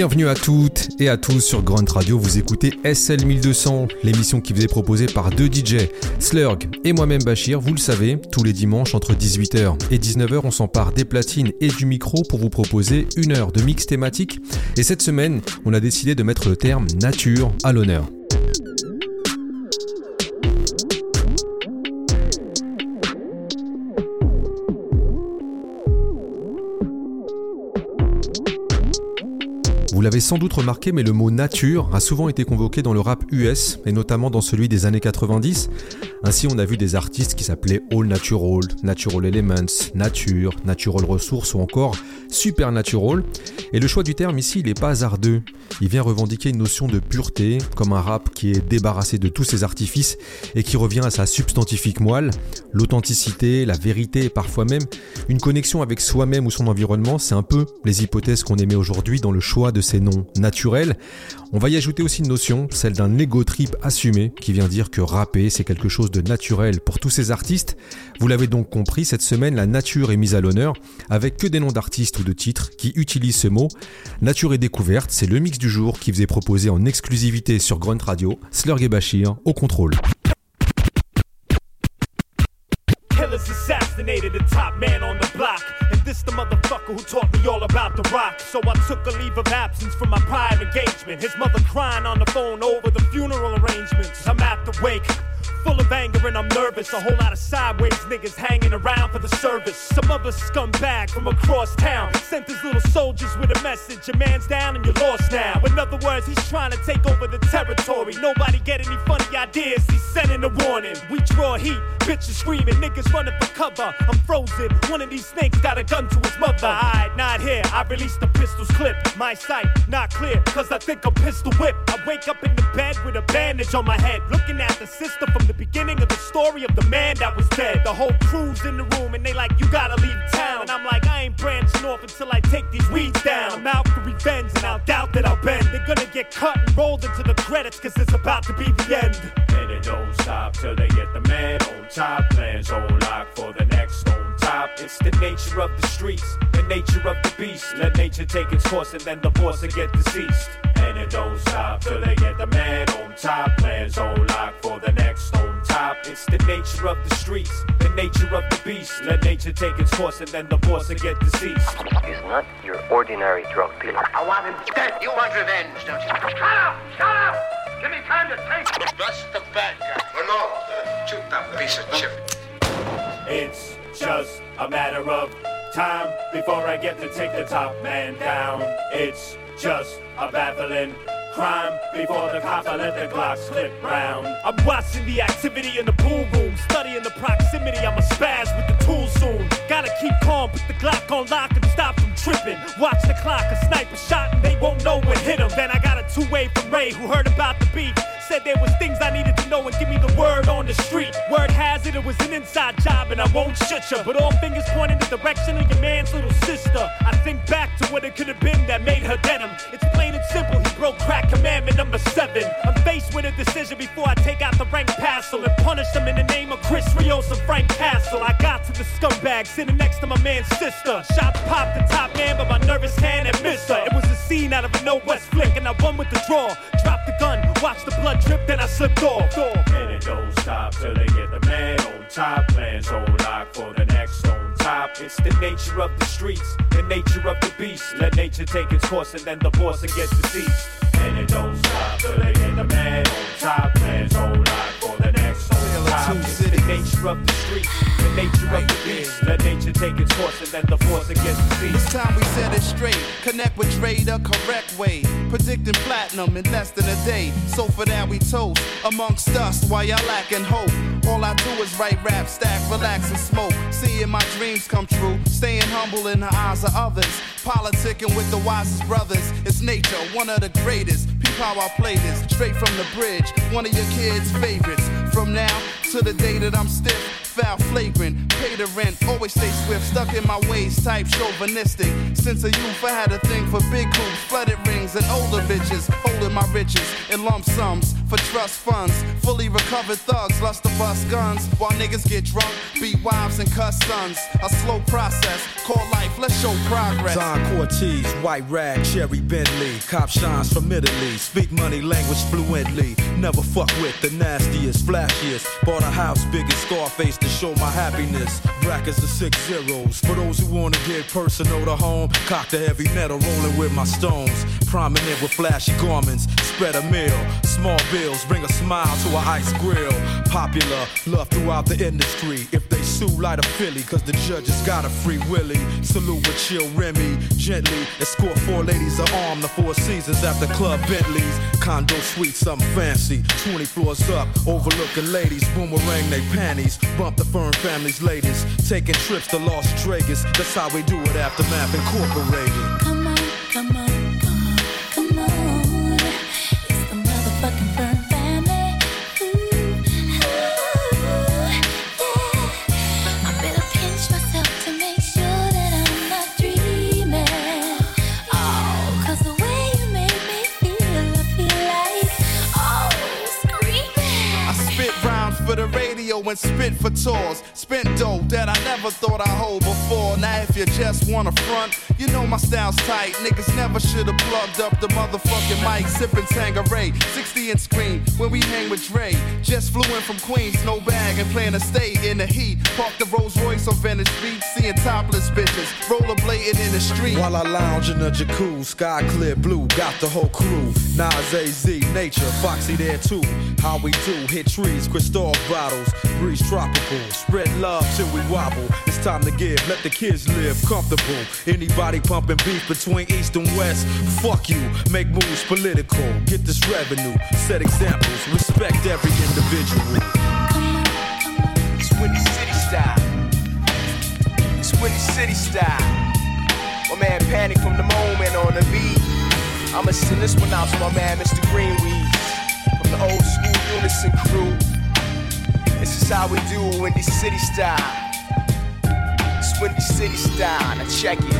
Bienvenue à toutes et à tous sur Grunt Radio, vous écoutez SL 1200, l'émission qui vous est proposée par deux DJ, Slurg et moi-même Bachir, vous le savez, tous les dimanches entre 18h et 19h on s'empare des platines et du micro pour vous proposer une heure de mix thématique. Et cette semaine on a décidé de mettre le terme nature à l'honneur. L'avez sans doute remarqué, mais le mot nature a souvent été convoqué dans le rap US, et notamment dans celui des années 90. Ainsi, on a vu des artistes qui s'appelaient All Natural, Natural Elements, Nature, Natural Resources ou encore Supernatural. Et le choix du terme ici, il n'est pas hasardeux. Il vient revendiquer une notion de pureté, comme un rap qui est débarrassé de tous ses artifices et qui revient à sa substantifique moelle. L'authenticité, la vérité et parfois même une connexion avec soi-même ou son environnement, c'est un peu les hypothèses qu'on émet aujourd'hui dans le choix de ces noms naturels. On va y ajouter aussi une notion, celle d'un ego trip assumé, qui vient dire que rapper, c'est quelque chose de naturel pour tous ces artistes. Vous l'avez donc compris, cette semaine, la nature est mise à l'honneur, avec que des noms d'artistes ou de titres qui utilisent ce mot. Nature et découverte, c'est le mix du jour qui vous est proposé en exclusivité sur Grunt Radio, Slurg et Bachir, au contrôle. this the motherfucker who taught me all about the rock. So I took a leave of absence from my prior engagement. His mother crying on the phone over the funeral arrangements. I'm at the wake. Full of anger and I'm nervous. A whole lot of sideways niggas hanging around for the service. Some other scumbag from across town sent his little soldiers with a message. Your man's down and you're lost now. In other words, he's trying to take over the territory. Nobody get any funny ideas. He's sending a warning. We draw heat, bitches screaming, niggas running for cover. I'm frozen. One of these snakes got a gun to his mother. Alright, not here. I release the pistol's clip. My sight not clear, cause I think I'm pistol whipped. I wake up in the bed with a bandage on my head, looking at the sister from the beginning of the story of the man that was dead. The whole crew's in the room and they like, you gotta leave town. And I'm like, I ain't branching off until I take these weeds down. I'm out for revenge and I'll doubt that I'll bend. They're gonna get cut and rolled into the credits cause it's about to be the end. And it don't stop till they get the man on top. Plans on lock for the next on top. It's the nature of the streets, the nature of the beast. Let nature take its course and then the boss will get deceased. And it don't stop till they get the man on top. Plans on lock for the next on top. It's the nature of the streets, the nature of the beast. Let nature take its course and then the boss will get deceased. He's not your ordinary drug dealer. I want him dead. You want revenge, don't you? Shut up! Shut up! Give me time to think. That's the bad guy. Oh, no. Shoot that piece of chip. It's just a matter of time before I get to take the top man down. It's just a baffling crime before the cops I let the Glock slip round. I'm watching the activity in the pool room, studying the proximity. I'm a spaz with the tools soon. Gotta keep calm, put the Glock on lock and stop from tripping. Watch the clock, a sniper shot and they won't know what hit him. Then I got a two-way from Ray who heard about the beef. Said there was things I needed to know and give me the word on the street. Word has it, it was an inside job and I won't shit ya. But all fingers point in the direction of your man's little sister. I think back to what it could have been that made her denim. It's plain and simple, he broke crack commandment number seven. I'm faced with a decision before I take out the rank passel and punish him in the name of Chris Rios and Frank Castle. I got to the scumbag sitting next to my man's sister. Shot popped the top man, but my nervous hand had missed her. It was a scene out of a No West flick, and I won with the draw. Dropped the gun, watched the blood drip, then I slipped off. And it don't stop till they get the man on top. Plans on lock for the next on top. It's the nature of the streets, the nature of the beast. Let nature take its course, and then the boss will get deceased. And it don't stop till they get the man on top. Plans on lock for the next on top. Nature of the streets, the nature of the beast. Let nature take its course, and let the force against the deceased. It's time we set it straight. Connect with Dre the correct way. Predicting platinum in less than a day. So for that we toast amongst us while y'all lacking hope. All I do is write rap, stack, relax, and smoke. Seeing my dreams come true. Staying humble in the eyes of others. Politicking with the wisest brothers. It's nature, one of the greatest. Peep how I play this. Straight from the bridge. One of your kids' favorites. From now to the day that I'm stiff. Foul flagrant, pay the rent, always stay swift, stuck in my ways, type chauvinistic. Since a youth, I had a thing for big hoops, flooded rings, and older bitches, holding my riches. In lump sums for trust funds. Fully recovered thugs lust to bust guns while niggas get drunk, beat wives and cuss sons. A slow process, call life, let's show progress. Don Cortez, white rag, Cherry Bentley, cop shines from Italy, speak money language fluently. Never fuck with the nastiest, flashiest. Bought a house big as Scarface to show my happiness. Brackets of six zeros. For those who wanna get personal to home, cock the heavy metal rolling with my stones. Prominent with flashy garments, spread a meal. Small bills bring a smile to a ice grill. Popular, love throughout the industry. If they sue, light a Philly, cause the judges got a free Willie. Salute with chill Remy, gently. Escort four ladies armed, the four seasons after Club Bentleys. Condo suite, something fancy. 20 floors up, overlooking ladies. Boomerang they panties. Bump the firm family's ladies. Taking trips to Las Vegas. That's how we do it, Aftermath Incorporated. Come on, come on. And spit for tours. Spent dough that I never thought I'd hold before. Now, if you just wanna front, you know my style's tight. Niggas never should've plugged up the motherfucking mic. Sipping Tanqueray, 60 inch screen when we hang with Dre. Just flew in from Queens, no bag, and plan to stay in the heat. Park the Rolls Royce on Venice Beach, seeing topless bitches rollerblading in the street. While I lounge in the jacuzzi, sky clear blue, got the whole crew. Nas, AZ, Nature, Foxy there too. How we do, hit trees, crystal bottles, breeze tropical. Spread love till we wobble. It's time to give, let the kids live comfortable. Anybody pumping beef between East and West, fuck you. Make moves political, get this revenue, set examples, respect every individual. It's Windy City style. It's Windy City style. My man Panik from the Molemen on the beat. I'ma send this one out to my man Mr. Greenweed from the old school Unison crew. This is how we do Windy City style. It's Windy City style. Now check it.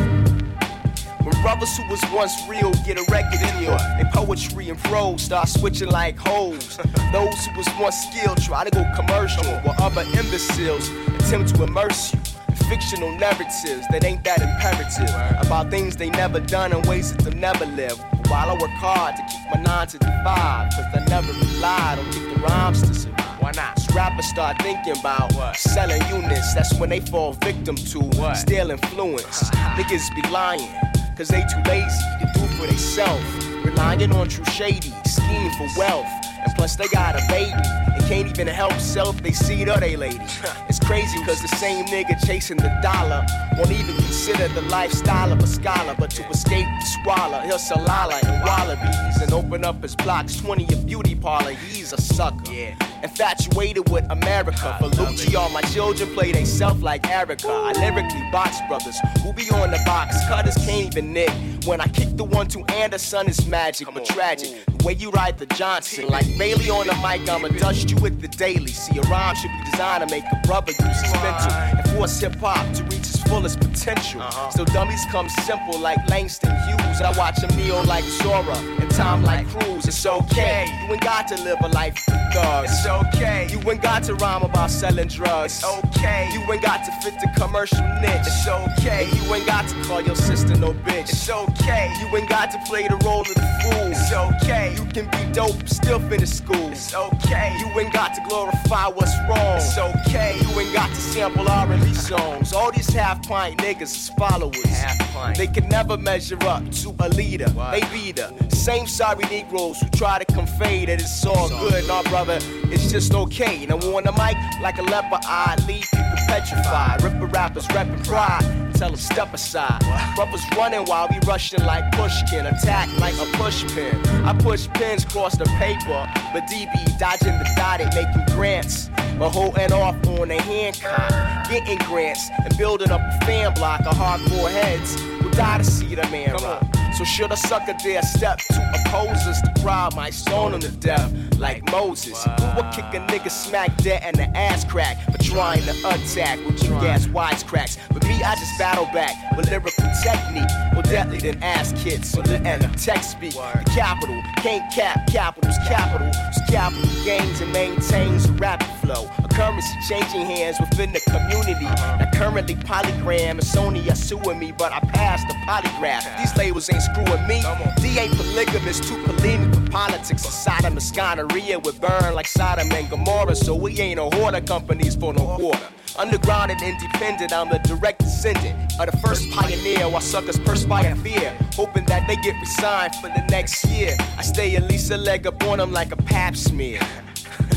When brothers who was once real get a record in you, and poetry and prose start switching like hoes. Those who was once skilled try to go commercial, while other imbeciles attempt to immerse you fictional narratives that ain't that imperative about things they never done and ways that they never live. While I work hard to keep my nine to the five, cause I never relied on keep the rhymes to survive. Why not? Rappers start thinking about what? selling units. That's when they fall victim to what? stale influence. Niggas be lying, cause they too lazy to do for themselves. Relying on true shady, scheming for wealth. And plus, they got a baby and can't even help self. They see it or they lady. It's crazy because the same nigga chasing the dollar won't even consider the lifestyle of a scholar. But to escape the squalor, he'll sell lala and wallabies and open up his blocks 20 a beauty parlor. He's a sucker. Yeah. Infatuated with America. For Lucci, all my children play they self like Erica. I lyrically box brothers who be on the box. Cutters can't even nick. When I kick the one to Anderson, it's magic, but tragic. The way you ride the Johnson, like Bailey on the mic, I'ma dust you with the daily. See, a rhyme should be designed to make a brother use his mental and force hip hop to reach its fullest potential. Uh-huh. So dummies come simple like Langston Hughes. I watch him kneel like Zora time like Cruz. It's okay, you ain't got to live a life of thugs. It's okay, you ain't got to rhyme about selling drugs. It's okay, you ain't got to fit the commercial niche. It's okay, you ain't got to call your sister no bitch. It's okay, you ain't got to play the role of the fool. It's okay, you can be dope, still finish school. It's okay, you ain't got to glorify what's wrong. It's okay, you ain't got to sample R&B songs. All these half pint niggas is followers. Half pint. They can never measure up to a leader. What? They be the same sorry Negroes who try to convey that it's all good. Nah, brother, it's just okay. Now on the mic, like a leper, I leave people petrified. Ripper rappers repping pride tell them step aside. Brothers running while we rushing like pushkin, attack like a pushpin. I push pins across the paper, but DB dodging the dotted, making grants. But holding off on a Hancock, getting grants and building up a fan block of hardcore heads who die to see the man rock. So should a sucker dare step to opposers to bribe my son on the death like Moses? Who would kick a nigga smack dead and the ass crack for trying to attack with you gas wisecracks? But me, I just battle back with lyrical technique. With deadly than ass kids. So the end of text speak. The capital can't cap capitals, capital. It's capital gains and maintains a rapid flow. A currency changing hands within the community. Uh-huh. Now currently polygram and Sony are suing me, but I passed the polygraph. These labels ain't screwing me. D ain't polygamous, too polemic for politics. A Sodom and gonorrhea would burn like Sodom and Gomorrah. So we ain't a hoarder companies for no quarter. Underground and independent, I'm the direct descendant of the first pioneer while suckers perspire fear. Hoping that they get resigned for the next year. I stay at least a leg up on them like a pap smear.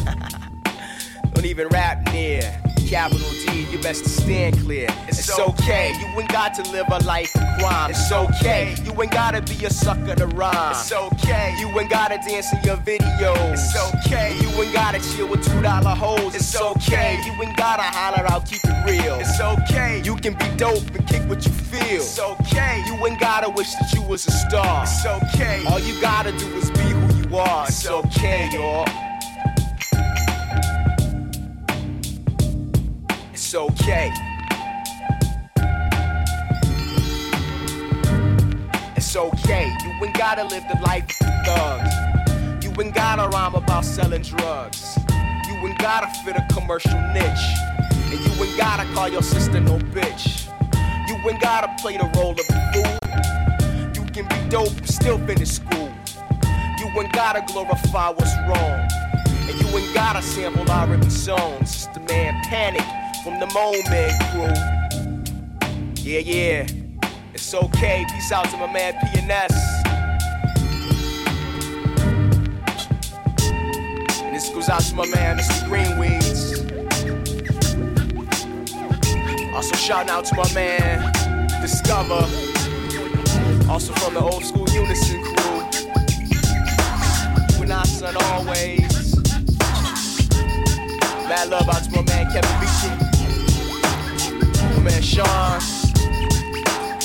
Don't even rap near capital D, you best to stand clear. It's, it's okay. okay, you ain't got to live a life of crime. It's okay, you ain't gotta be a sucker to rhyme. It's okay, you ain't gotta dance in your videos. It's okay, you ain't gotta chill with two dollar hoes. It's okay, you ain't gotta holler out, keep it real. It's okay, you can be dope and kick what you feel. It's okay, you ain't gotta wish that you was a star. It's okay, all you gotta do is be who you are. It's okay, y'all. It's okay. It's okay, you ain't gotta live the life of thugs. You ain't gotta rhyme about selling drugs. You ain't gotta fit a commercial niche. And you ain't gotta call your sister no bitch. You ain't gotta play the role of a fool. You can be dope still finish school. You ain't gotta glorify what's wrong. And you ain't gotta sample R&B songs. It's the man Panik from the Molemen crew. Yeah, yeah. It's okay. Peace out to my man PNS. And this goes out to my man Mr. Greenweeds. Also shout out to my man Discover. Also from the old school Unison crew. We're not son always. Mad love out to my man Kevin Beacham man Sean,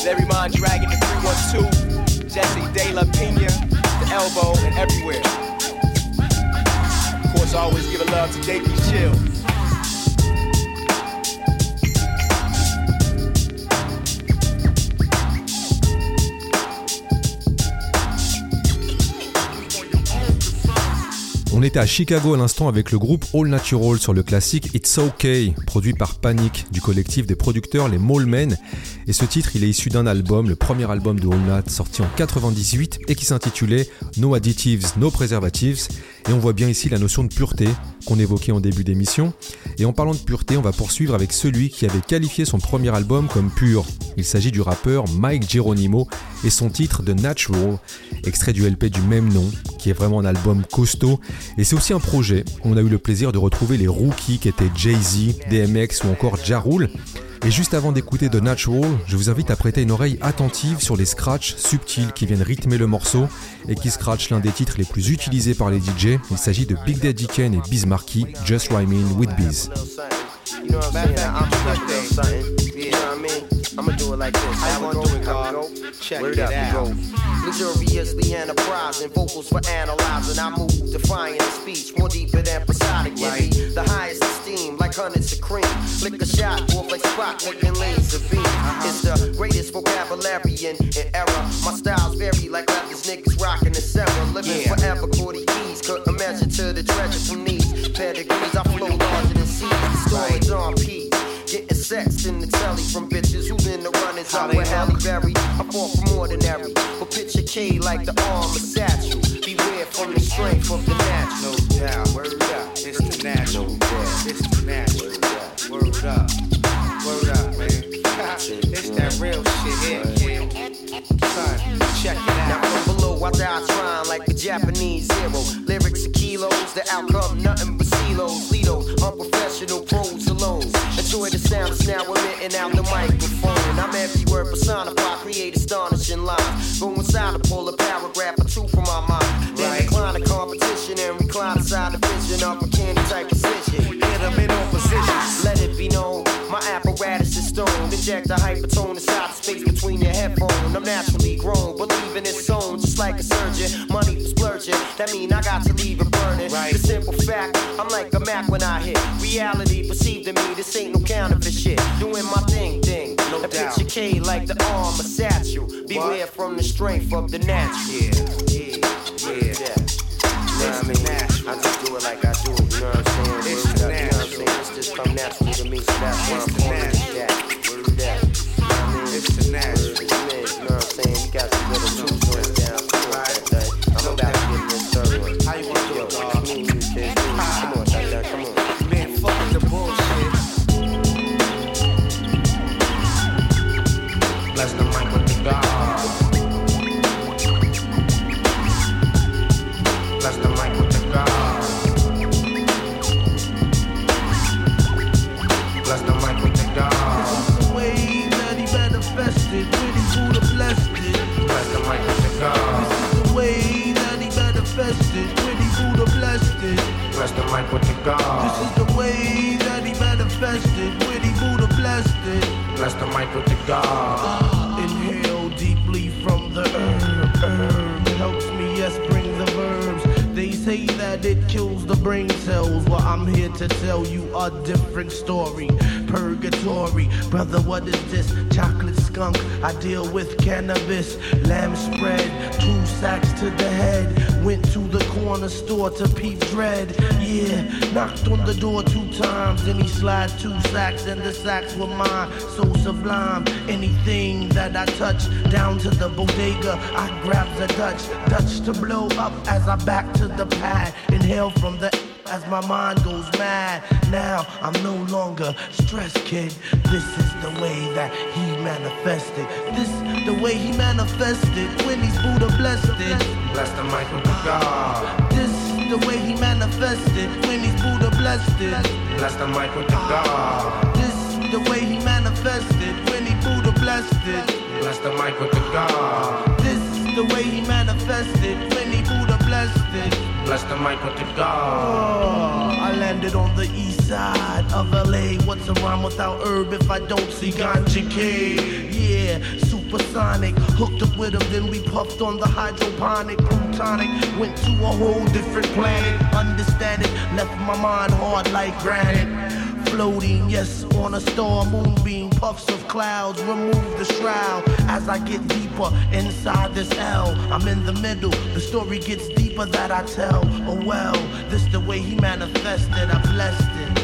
Larry Mind Dragon, the 312, Jesse De La Pena, the elbow, and everywhere. Of course, I always give a love to JP Chill. On était à Chicago à l'instant avec le groupe All Natural sur le classique It's Okay, produit par Panic du collectif des producteurs les Mallmen. Et ce titre, il est issu d'un album, le premier album de All Nat, sorti en 98 et qui s'intitulait No Additives, No Preservatives. Et on voit bien ici la notion de pureté qu'on évoquait en début d'émission. Et en parlant de pureté, on va poursuivre avec celui qui avait qualifié son premier album comme pur. Il s'agit du rappeur Mike Geronimo et son titre The Natural, extrait du LP du même nom, qui est vraiment un album costaud. Et c'est aussi un projet où on a eu le plaisir de retrouver les rookies qui étaient Jay-Z, DMX ou encore Ja Rule. Et juste avant d'écouter The Natural, je vous invite à prêter une oreille attentive sur les scratchs subtils qui viennent rythmer le morceau et qui scratchent l'un des titres les plus utilisés par les DJ. Il s'agit de Big Daddy Kane et Biz Markie, Just Rhyming with Biz. I'ma do it like this. How you gonna do it, Carl? Check Word it up, out. Luxuriously enterprising, vocals for analyzing. I move, defying speech, more deeper than prosodic. Right. The highest esteem, like hundreds of cream. Flick a shot, off like spot, making laser beam. Uh-huh. It's the greatest vocabulary in, in error. My styles vary like rappers, niggas rocking the Sarah. Living yeah. forever, 40 keys, couldn't measure to the treasure from these pedigrees. I flow larger than seas, storage on P. Sexed in the telly from bitches who's in the runnings up with Halle Berry. I fought for ordinary, but picture K like the arm of satchel. Beware from the strength of the natural. No doubt, word up, it's the natural. It's the natural. Word up, word up, man. it's that real shit here. Son, check it out. Now from below, I die trying like a Japanese hero. Lyrics are kilos, the outcome nothing but silos. Lido, unprofessional Enjoy the sound that's now emitting out the microphone. I'm every word personified, create astonishing lines. Go inside to pull a paragraph or two from my mind. Then right. decline the competition and recline inside the vision of a candy type position. Hit them in all positions. Let it be known, my apparatus is stone. Inject a hypertone I'm like a Mac when I hit. Reality perceived in me, this ain't no counterfeit shit. Doing my thing, thing No and doubt. picture K like the arm of satchel. Beware what? from the strength of the natural. Yeah, yeah, yeah. yeah. You know what I mean? Natural. I just do it like I do it. You know what I'm saying? It's natural. You know what I'm saying? It's just come naturally to me, so that's why I'm calling it. That. Mic with the God. This is the way that he manifested when he Buddha blessed it. Bless the mic with the God. Uh, inhale deeply from the herb. Herb helps me, yes, bring the verbs. They say that it kills the brain cells. Well, I'm here to tell you a different story. Purgatory, brother, what is this? Chocolate skunk. I deal with cannabis, lamb spread, two sacks to the head. Went to the corner store to peep dread. Yeah, knocked on the door two times, And he slid two sacks, and the sacks were mine. So sublime, anything that I touch, down to the bodega, I grab the Dutch, Dutch to blow up as I back to the pad. Inhale from the as my mind goes mad. Now I'm no longer stressed, kid. This is the way that he manifested. This the way he manifested when he's Buddha blessed it. Bless the mic with the God. This the way he manifested when he's Buddha blessed it. Bless the mic with the God. This the way he manifested when he Buddha blessed it. Bless the mic with the God. This the way he manifested when he Buddha Bless the mic with the God. Oh, I landed on the east side of LA. What's a rhyme without herb if I don't see ganja K? Yeah, supersonic. Hooked up with him, then we puffed on the hydroponic. Plutonic. Went to a whole different planet. Understand it, left my mind hard like granite floating, yes, on a star moonbeam, puffs of clouds, remove the shroud. As I get deeper inside this hell. I'm in the middle, the story gets deeper that I tell. Oh well, this the way he manifested, I blessed it.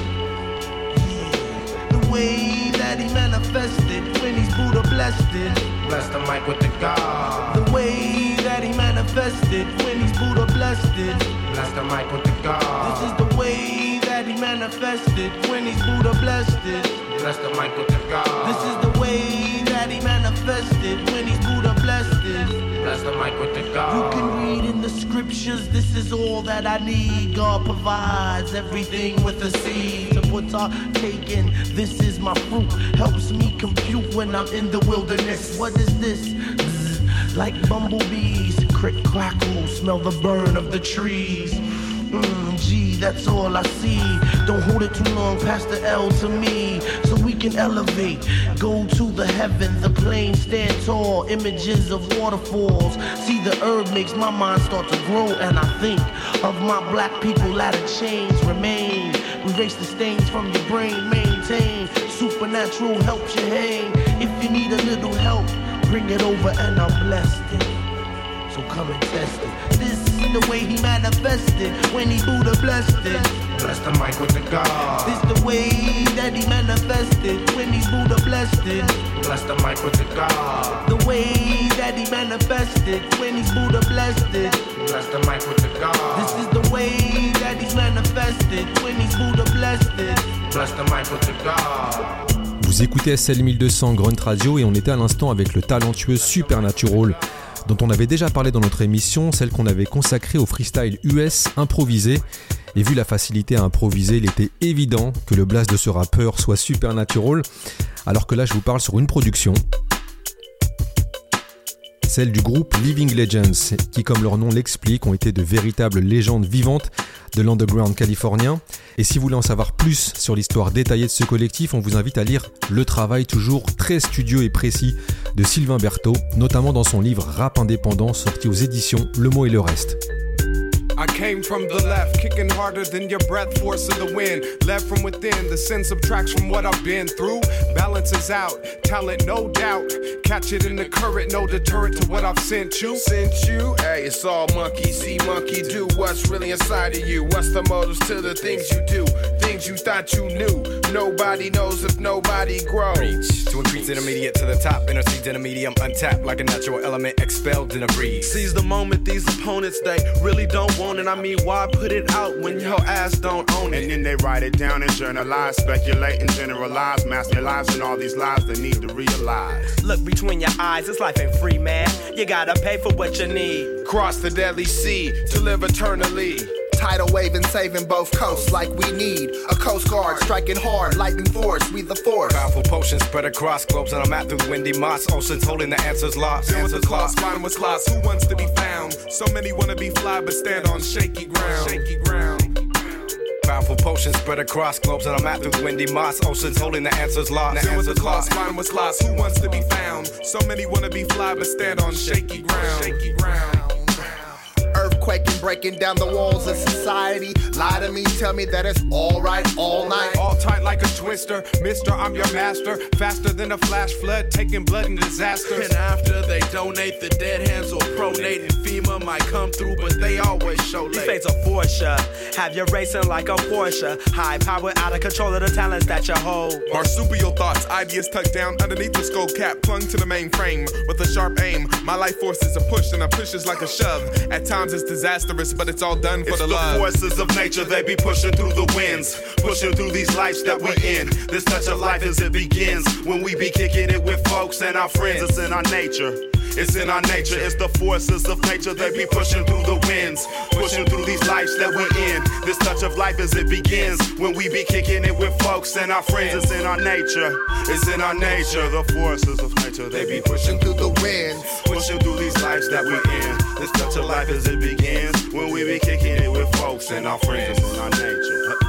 Yeah, the way that he manifested when he's Buddha blessed it. Bless the mic with the God. The way that he manifested when he's Buddha blessed it. Bless the mic with the God. This is the way that he manifested when he's Buddha blessed it. Bless the mic with the God. This is the way that he manifested when he's Buddha blessed it. Bless the mic with the God. You can read in the scriptures, this is all that I need. God provides everything with a seed to put our take in. This is my fruit, helps me compute when I'm in the wilderness. What is this? Like bumblebees, crick crackle, smell the burn of the trees. Mm, gee, that's all I see. Don't hold it too long past the L to me. So we can elevate, go to the heaven, the plane stand tall. Images of waterfalls. See, the herb makes my mind start to grow. And I think of my black people, ladder chains remain. Erase the stains from your brain, maintain. Supernatural helps you hang. If you need a little help, bring it over and I'll bless It. So come and test it. This is the way he manifested when he Buddha blessed it. Bless the mic with the God. This the way that he manifested when he Buddha blessed it. Bless the mic with the God. The way that he manifested when he's Buddha blessed it. Bless the mic with the God. This is the way that he's manifested when he's Buddha blessed it. Bless the mic with the God. Vous écoutez SL 1200 Grunt Radio et on était à l'instant avec le talentueux Supernatural dont on avait déjà parlé dans notre émission, celle qu'on avait consacrée au freestyle US improvisé. Et vu la facilité à improviser, il était évident que le blast de ce rappeur soit supernatural, alors que là je vous parle sur une production celle du groupe Living Legends, qui comme leur nom l'explique ont été de véritables légendes vivantes de l'underground californien. Et si vous voulez en savoir plus sur l'histoire détaillée de ce collectif, on vous invite à lire le travail toujours très studieux et précis de Sylvain Berthaud, notamment dans son livre Rap indépendant sorti aux éditions Le mot et le reste. I came from the left, kicking harder than your breath, force of the wind. Left from within, the sin subtracts from what I've been through. Balances out, talent, no doubt. Catch it in the current, no deterrent to what I've sent you. Sent you? Hey, it's all monkey see, monkey do. What's really inside of you? What's the motives to the things you do? Things you thought you knew. Nobody knows if nobody grows. Reach to increase intermediate to the top, intercedes in a medium, untapped like a natural element expelled in a breeze. Seize the moment, these opponents, they really don't want it. I mean, why put it out when your ass don't own it? And then they write it down and journalize, speculate and generalize, master lives and all these lies they need to realize. Look between your eyes, this life ain't free, man. You gotta pay for what you need. Cross the deadly sea to live eternally. Tidal wave and saving both coasts like we need. A coast guard striking hard, lightning force, we the force. Powerful potions spread across globes on a map through the windy moss. Oceans holding the answers lost. Deal with Answers the class, lost. find what's lost. Who wants to be found? So many wanna be fly, but stand on shaky ground. Shaky ground. Powerful potions spread across globes on a map through the windy moss. Oceans holding the answers lost. Deal with the Answers class, lost. find what's lost. Who wants to be found? So many wanna be fly, but stand on shaky ground. Shaky ground. Earthquaking, breaking down the walls of society. Lie to me, tell me that it's alright all night. All tight like a twister. Mister, I'm your master. Faster than a flash flood, taking blood and disasters. And after they donate, the dead hands will pronate, and FEMA might come through, but they always show These late. fates are Porsche. Have you racing like a Porsche. High power, out of control of the talents that you hold. Marsupial thoughts, ideas tucked down underneath the skull cap, clung to the mainframe with a sharp aim. My life force is a push and a push is like a shove. At times it's disastrous, but it's all done for It's the the love. forces of nature, they be pushing through the winds, pushing through these lives that we in. This touch of life as it begins when we be kicking it with folks and our friends. It's in our nature. It's in our nature, it's the forces of nature, they be pushing through the winds, pushing through these lives that we're in. This touch of life as it begins when we be kicking it with folks and our friends. It's in our nature, it's in our nature, the forces of nature, they be pushing Through the winds. pushing through these lives that we're in. This touch of life as it begins when we be kicking it with folks and our friends. It's in our nature.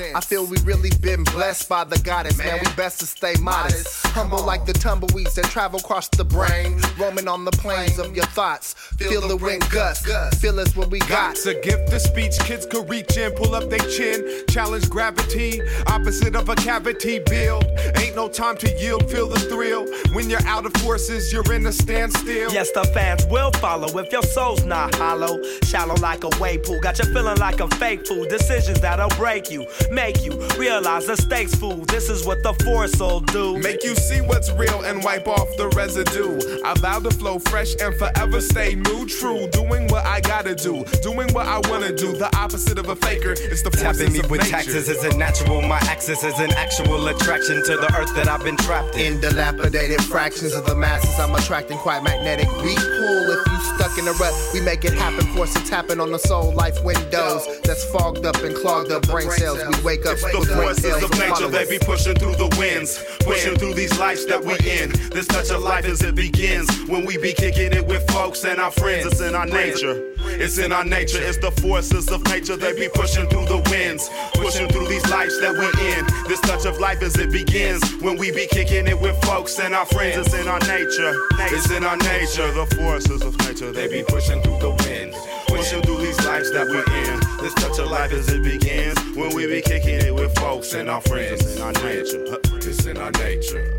Since I feel we really been blessed by the goddess, man. We best to stay modest. Humble like the tumbleweeds that travel across the brain. Roaming on the plains of your thoughts. Feel the wind gust. gust. Feel us what we got. Got to gift the speech, kids could reach in, pull up their chin, challenge gravity, opposite of a cavity build. Ain't no time to yield, feel the thrill. When you're out of forces, you're in a standstill. Yes, the fans will follow if your soul's not hollow. Shallow like a wave pool, got you feeling like a fake fool. Decisions that'll break you, make you realize the stakes, fool. This is what the force will do. Make you see what's real and wipe off the residue. I vow to flow fresh and forever stay new, true. Doing what I gotta do, doing what I wanna do. The opposite of a faker, it's the forces Tapping me of with nature. taxes isn't natural. My axis is an actual attraction to the earth that I've been trapped in. In dilapidated fractions of the masses, I'm attracting quite magnetic. We pull if you stuck in a rut. We make it happen, force it tapping on the soul life windows that's fogged up and clogged up brain cells. We wake up It's the forces of nature, they be pushing through the winds, pushing through these lives that we in. This touch of life as it begins when we be kicking it with folks and our friends. It's in our nature. It's in our nature. It's the forces of nature, they be pushing through the winds, pushing through these lives that we're in. This touch of life as it begins when we be kicking it with folks and our friends. It's in our nature. It's in our nature. The forces of nature, they be pushing through the winds, pushing through these lives that we're in. This touch of life as it begins when we be kicking it with folks and our friends. It's in our nature. It's in our nature.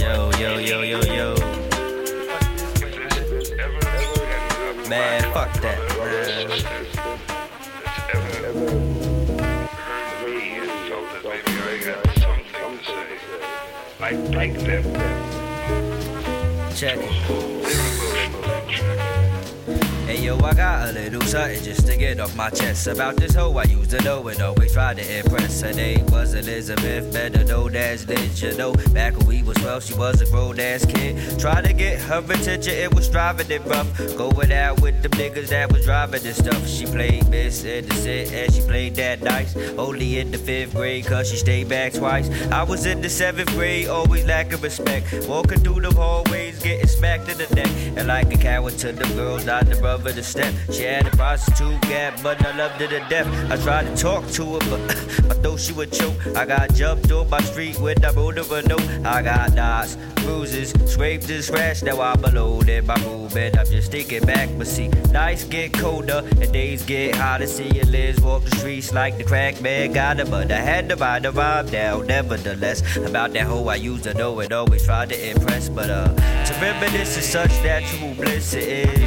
Yo, yo, yo, yo, yo. Man, fuck that, man. I like them. Check it. Yo, I got a little something just to get off my chest about this hoe I used to know and always tried to impress. Her name was Elizabeth, better known as Liz. You know, back when we was 12, she was a grown ass kid. Tried to get her attention, it was driving it rough. Going out with the niggas that was driving this stuff. She played Miss Innocent and she played that nice. Only in the fifth grade, cause she stayed back twice. I was in the seventh grade, always lacking respect. Walking through the hallways, getting smacked in the neck. And like a coward to the girls, not the brother the step. She had a prostitute gap, but I loved her to death. I tried to talk to her, but I thought she would choke. I got jumped on my street when I wrote her a note. I got knots, bruises, scraped and scratched. Now I'm alone in my and I'm just thinking back. But see, nights get colder and days get hotter. See you Liz walk the streets like the crack man got her, but I had to write the rhyme down. Nevertheless, about that hoe I used to know and always tried to impress, but uh, to reminisce is such natural bliss it is.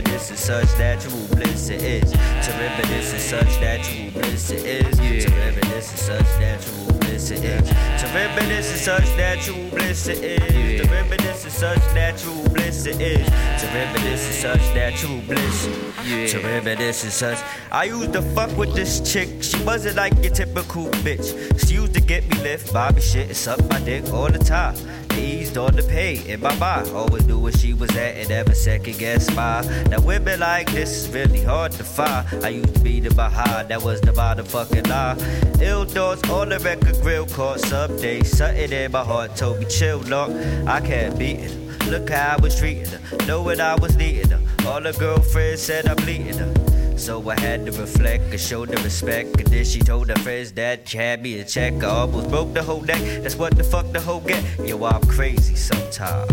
Reminisce is such natural bliss it is. To reminisce is such natural bliss it is. To reminisce is such natural bliss it is. To reminisce is such natural bliss it is. To reminisce is such natural bliss it is. To reminisce is such natural bliss. To reminisce is such. I used to fuck with this chick. She wasn't like your typical bitch. She used to get me lift, me shit, and suck my dick all the time. Eased on the pay And my mind. Always knew where she was at and never second guess my. Now women like this is really hard to find. I used to be the behind, that was the motherfucking lie. Ill thoughts on the record grill caught someday. Something in my heart told me chill, look. I can't beat it. Look how I was treating her, knowing I was needing her. All the girlfriends said I'm bleeding her. So I had to reflect and show the respect. And then she told her friends that she had me a check. I almost broke the whole neck. That's what the fuck the whole get. Yo, I'm crazy sometimes.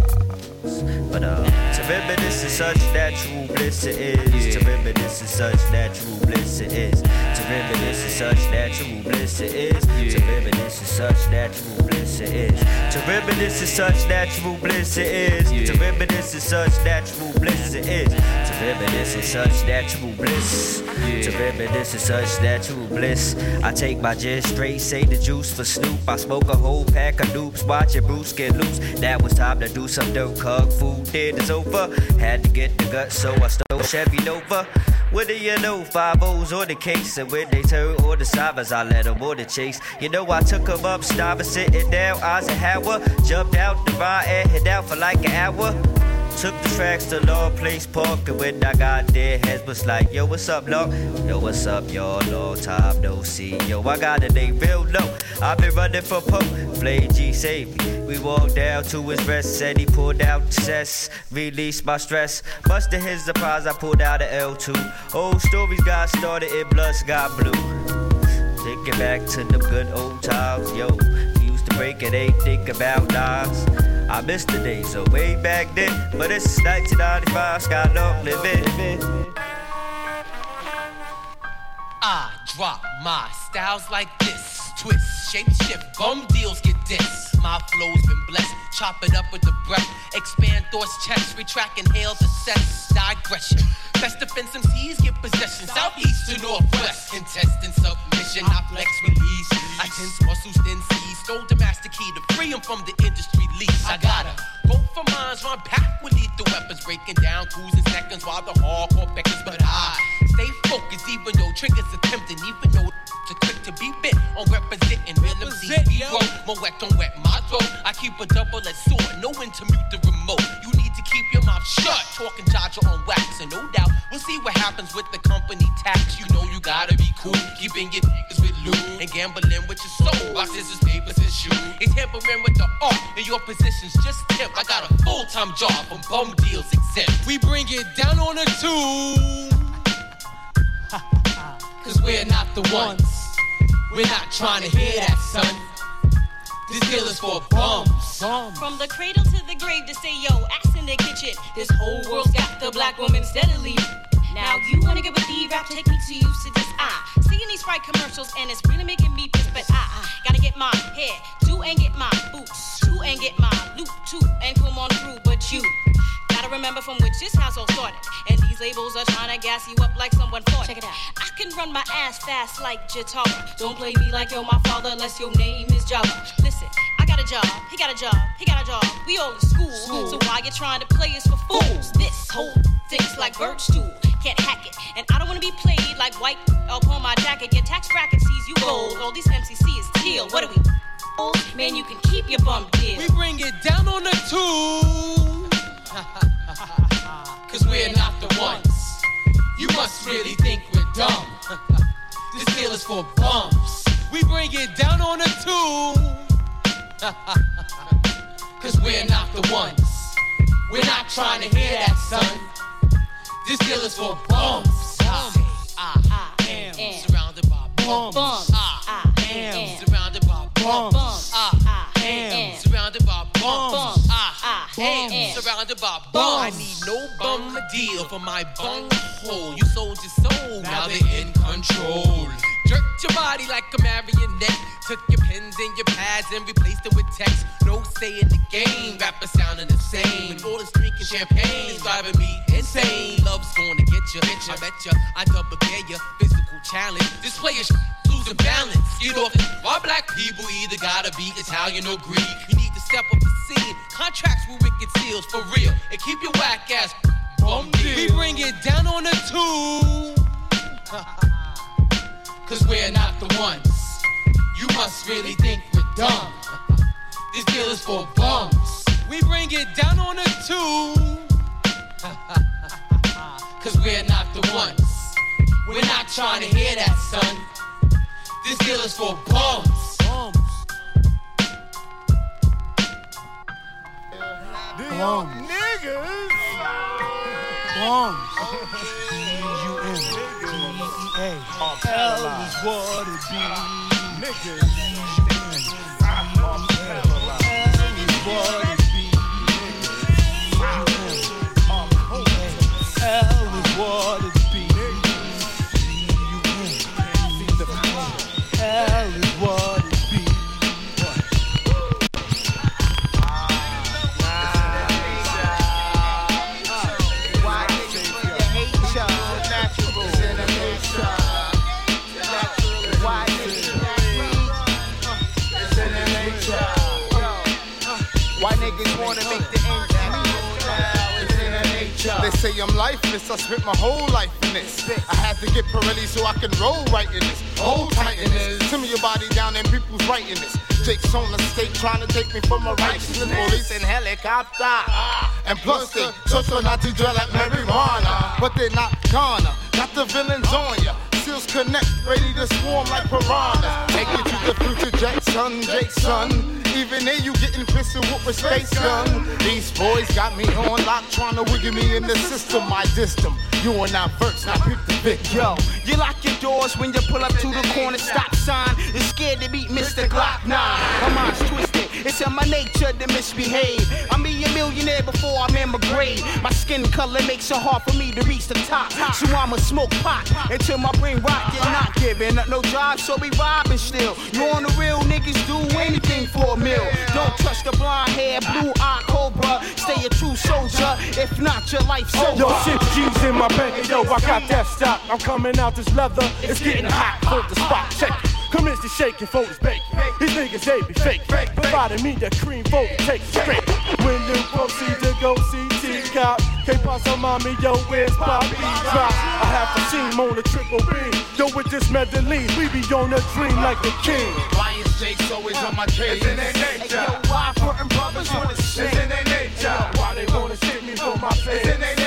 But uh, to reminisce is such natural bliss it is. To reminisce is such natural bliss it is. To reminisce is such natural bliss it is. To reminisce is such natural bliss it is. To reminisce is such natural bliss it is. To reminisce is such natural bliss it is. To reminisce is such natural bliss. To reminisce is such that natural bliss. I take my gin straight, say the juice for Snoop. I smoke a whole pack of noobs, watching Bruce get loose. Now it's time to do some dope. Cug food did is over. Had to get the guts, so I stole Chevy Nova. What do you know? Five O's or the case, and when they turn or the sivers, I let them on the chase. You know, I took them up, started sitting down, Eisenhower. Jumped out the ride and hit out for like an hour. Took the tracks to Law Place Park, and when I got there, heads was like, Yo, what's up, Law? Yo, what's up, y'all? Long time no see. Yo, I got a name real low. I've been running for Pope. Flay G saved me. We walked down to his rest, said he pulled out cess, released my stress. Much to his surprise, I pulled out an L2. Old stories got started, in blood got blue. Thinking back to the good old times, yo. To break it, ain't think about lives. I miss the days so way back then, but it's 1995, Scott Long living. I drop my styles like this. Twist, shape shift, bum deals get this. My flow's been blessed. Chop it up with the breath. Expand thoughts, chest, retract, inhale, assess. Digression. Best defense MCs get possession. Southeast to northwest. Contestant submission. I flex release. I tense muscles, then seize. Stole the master key to free him from the industry lease. I gotta go for mines, run pack with lethal weapons. Breaking down crews in seconds while the hardcore beckons. But I stay focused even though triggers attempting. Even though too quick to be bit on representing real MCs. Grow. More wet don't wet my throat. I keep a double-edged sword, no one to mute the remote. You need to keep your mouth shut. Talking Jaja on wax, and no doubt we'll see what happens with the company tax. You know you gotta be cool, keeping your niggas with loot and gambling with your soul. Rock scissors, papers, and shoe. It's tampering with the art, and your position's just tip. I got a full-time job from bum deals exempt. We bring it down on a two. Cause we're not the ones. We're not trying to hear that, son. This deal is for bums. From the cradle to the grave to say, yo, ass in the kitchen. This whole world's got the black woman steadily. Now you wanna get with the rap, take me to you, so this ah. I seeing these Sprite commercials and it's really making me pissed. But I, I gotta get my hair, do and get my boots, two and get my loot too, and come on through. But you gotta remember from which this household started, and these labels are trying to gas you up like someone fought. Check it out. I can run my ass fast like Jatara. Don't play me like you're my father unless your name is Java. Listen. I got a job, he got a job, he got a job. We all in school, so why you trying to play us for fools? This whole thing's like bird stool, can't hack it. And I don't wanna be played like white up on my jacket. Your tax bracket sees you gold. All these MCC is teal. What are we? Man, you can keep your bum deal. We bring it down on the really think we're dumb. This deal is for bums. We bring it down on a two. Cause we're not the ones. We're not trying to hear that, son. This deal is for bums. I am surrounded by bums. I am surrounded by bums. I am surrounded by bums. I am surrounded by bums. I need no bum deal for my bung hole. You sold your soul, now they're in control. Your body like a marionette. Took your pens and your pads and replaced it with text. No say in the game, rappers sounding the same. All this drinking champagne is driving me insane. Love's gonna get you, I bet you, I double dare you. Physical challenge, this player's losing balance. Get off. Why black people either gotta be Italian or Greek? You need to step up the scene. Contracts with wicked seals for real. And keep your whack ass bum. We bring it down on the two. Cause we're not the ones. You must really think we're dumb. This deal is for bums. We bring it down on the two. Cause we're not the ones. We're not trying to hear that, son. This deal is for bums. Bums. Niggas. Bums. G-E-A. Hell is what it be. Niggas. Wanna make the ends meet? It's in the nature. They say I'm lifeless, I spent my whole life in this. I had to get Pirelli so I can roll right in this. Hold tight in this. Tell me your body down and people's right in this. Jake's on the stake trying to take me from my righteousness. Police and helicopter. And plus they social not to drill like marijuana. But they're not gonna. Got the villains on ya. Seals connect, ready to swarm like piranhas. Take it to the future, Jackson, Jason. Even then, you getting pissed with space gun. These boys got me on lock, trying to wiggle me in the system. I dissed them. You are not versed, now pick the big Yo, you lock your doors when you pull up to the corner stop sign. You're scared to beat Mr. Glock 9. My mind's twisted. It's in my nature to misbehave. I'm be a millionaire before I'm in my grave. My skin color makes it hard for me to reach the top. So I'ma smoke pot until my brain. You're not giving up no job, so we robbing still. You on the real niggas do anything for a meal. Don't touch the blonde hair, blue eye cobra. Stay a true soldier. If not, your life's over. Yo, shit, G's in my bank. Yo, I got that stock. I'm coming out this leather. It's getting hot. Hold the spot. Check it. Come in to shaking for this bacon. These niggas, they be fake. Providing me the cream for the take straight. When you proceed to go see T-Cop. Can't pass on mommy, yo, where's Bobby Drop? I have the team on the triple B. Yo, with this medley, we be on a dream like the king. Why is Jake's always on my case? It's in their nature. Yo, Why frontin' brothers wanna It's sing? in their nature. Why they wanna shit me for my face? It's in their nature.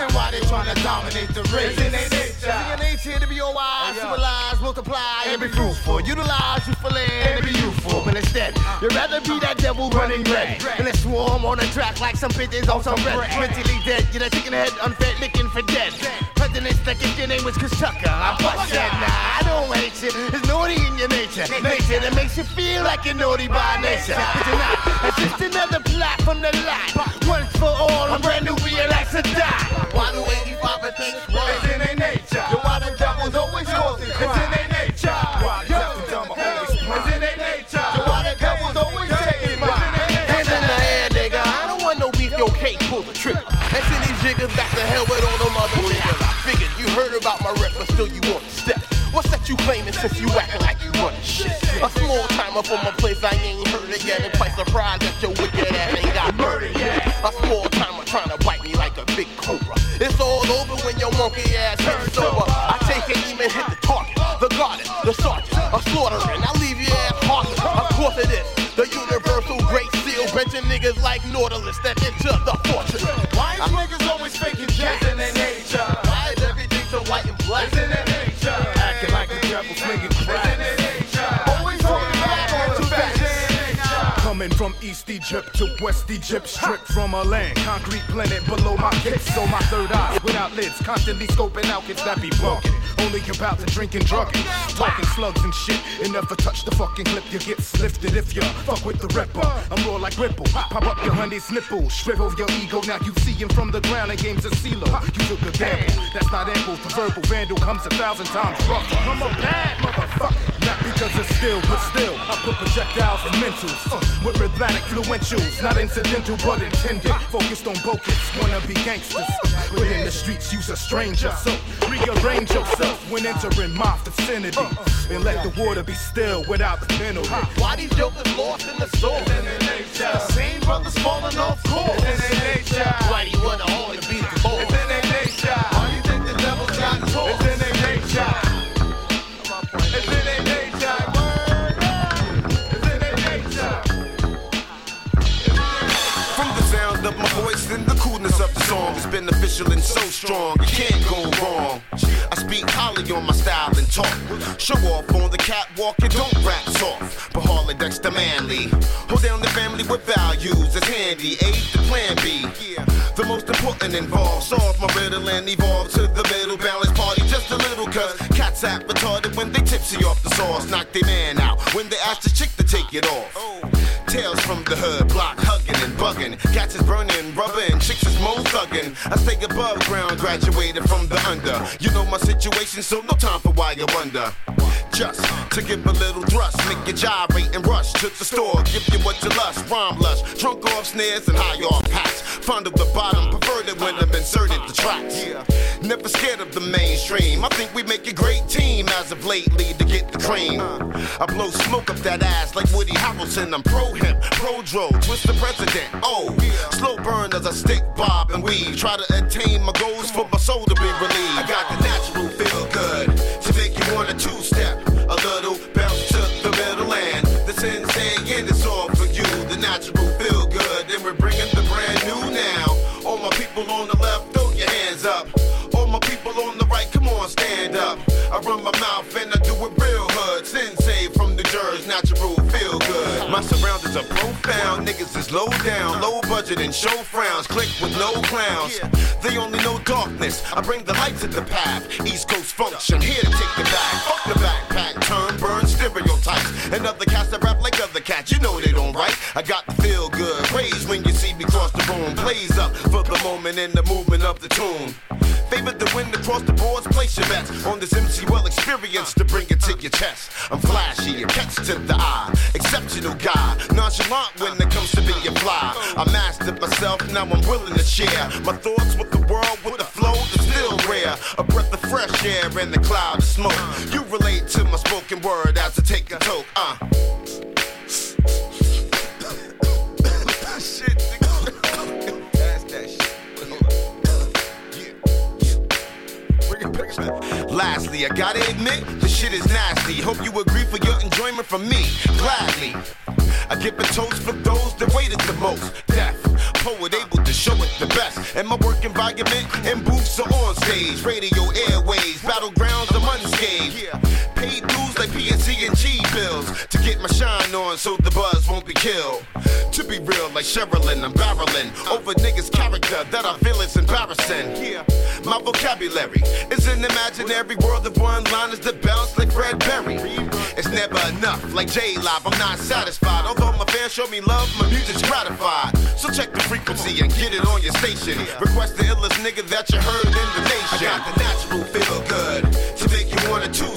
And why they trying to dominate the race? It's in their nature. Your nature to be all wise, civilize, multiply, and be fruitful. Utilize youthfully and be youthful. But instead, uh. you'd rather be that devil running red. And let's swarm on the track like some pigeons on some bread. Mentally dead, you're that chicken head, unfed, licking for dead. Presidents like if your name was Chris Tucker. I bust that. Nah, I don't hate you. It's naughty your nature. Nature that makes you feel like you're naughty by nature. But you're not. It's just another plot from the lot. Once for all, a brand new relax or die. Why do 85 and things It's in their nature. Yo, why the devil's always causing It's in their nature. Why the devil's always It's in their nature. Yo, why the devil's always taking in mine? Hands in the air, nigga. I don't want no beef, yo, cake, pull the trigger. And send these jiggers back to hell with all them other niggas. I figured you heard about my rep, but still you want to step. What's that you claiming since you acting like shit? A small timer from a place I ain't heard of yet. And quite surprised that your wicked ass ain't got murdered yet. A small timer trying to bite me like a big cobra. It's all over when your monkey ass hits over. I take it, even hit the target, the garden, the sergeant, a slaughtering. I leave your ass heartless. Of course it is. The universal great seal, benching niggas like Nautilus that enter the fortress. Why is niggas always faking jacks? Egypt to West Egypt, stripped from a land. Concrete planet below my kicks, so my third eye without lids, constantly scoping out kids that be broken. Only about to drinking, drugging, talking slugs and shit, and never touch the fucking clip. You get lifted if you fuck with the ripper. I'm raw like Ripple, pop up your honey's nipple, shrivel your ego. Now you see him from the ground and games a CeeLo. You took a gamble, that's not ample. The verbal vandal comes a thousand times rougher. I'm a bad motherfucker, not because of skill, but still I put projectiles in mentals uh, with rhythmic fluentials, not incidental but intended. Focused on bokits, wanna be gangsters, but in the streets use a stranger. So rearrange yourself when entering my vicinity, and let the water be still without the penalty. Why these jokers lost in the soul? The same brothers falling off course. Why do you and the coolness of the song is beneficial and so strong, you can't go wrong. I speak highly on my style and talk. Show off on the catwalk and don't rap soft. But Harley Dexter Manly. Hold down the family with values that's handy. Aid to plan B. The most important involved. Solve my riddle and evolve to the middle. Balance party just a little cause cats act retarded when they tipsy off the sauce. Knock their man out when they ask the chick to take it off. Tales from the hood, block hugging and bugging. Cats is burning, rubber and chicks is mo thugging. I stay above ground, graduated from the under. You know my situation, so no time for why you wonder. Just to give a little thrust, make you gyrate and rush to the store. Give you what you lust, rhyme lush, drunk off snares and high off hats. Fondle the bottom, it when I'm inserted the tracks. Never scared of the mainstream. I think we make a great team as of lately to get the cream. I blow smoke up that ass like Woody Harrelson. I'm pro pro dro, twist the president. Oh, slow burn as I stick bob and weave. Try to attain my goals for my soul to be relieved. I got the natural feel good to make you wanna two step. A little bounce to the middle and the sensei and it's all for you. The natural feel good, and we're bringing the brand new now. All my people on the left, throw your hands up. All my people on the right, come on, stand up. I run my mouth and I do it real hood. Sensei from New Jersey, natural feel good. My surroundings are profound. Niggas is low down, low budget and show frowns. Click with no clowns. They only know darkness. I bring the light to the path. East Coast function, here to take the back. Fuck the backpack, turn, burn stereotypes. And other cats that rap like other cats, you know they don't write. I got the feel good. Raise when you me cross the room. Plays up for the moment and the movement of the tune. Favor the wind across the boards, place your bets on this MC well experience to bring it to your chest. I'm flashy, a catch to the eye, exceptional guy, nonchalant when it comes to being fly. I mastered myself, now I'm willing to share my thoughts with the world with a flow that's still rare. A breath of fresh air in the cloud of smoke. You relate to my spoken word as I take a toke. Uh. Lastly, I gotta admit, the shit is nasty. Hope you agree for your enjoyment from me. Gladly. I give a toast for those that waited the most. Deaf, poet able to show it the best. And my work environment and booths are on stage. Radio airways, battlegrounds, I'm unscathed. Paid dues like PSE&G bills to get my shine on so the buzz won't be killed. To be real, like Sherilyn, I'm barreling over niggas' character that I feel is embarrassing. Yeah, vocabulary is an imaginary world of one liners that bounce like Fred Berry. It's never enough, like J Live, I'm not satisfied. Although my fans show me love, my music's gratified. So check the frequency and get it on your station. Request the illest nigga that you heard in the nation. I got the natural feel good to make you wanna two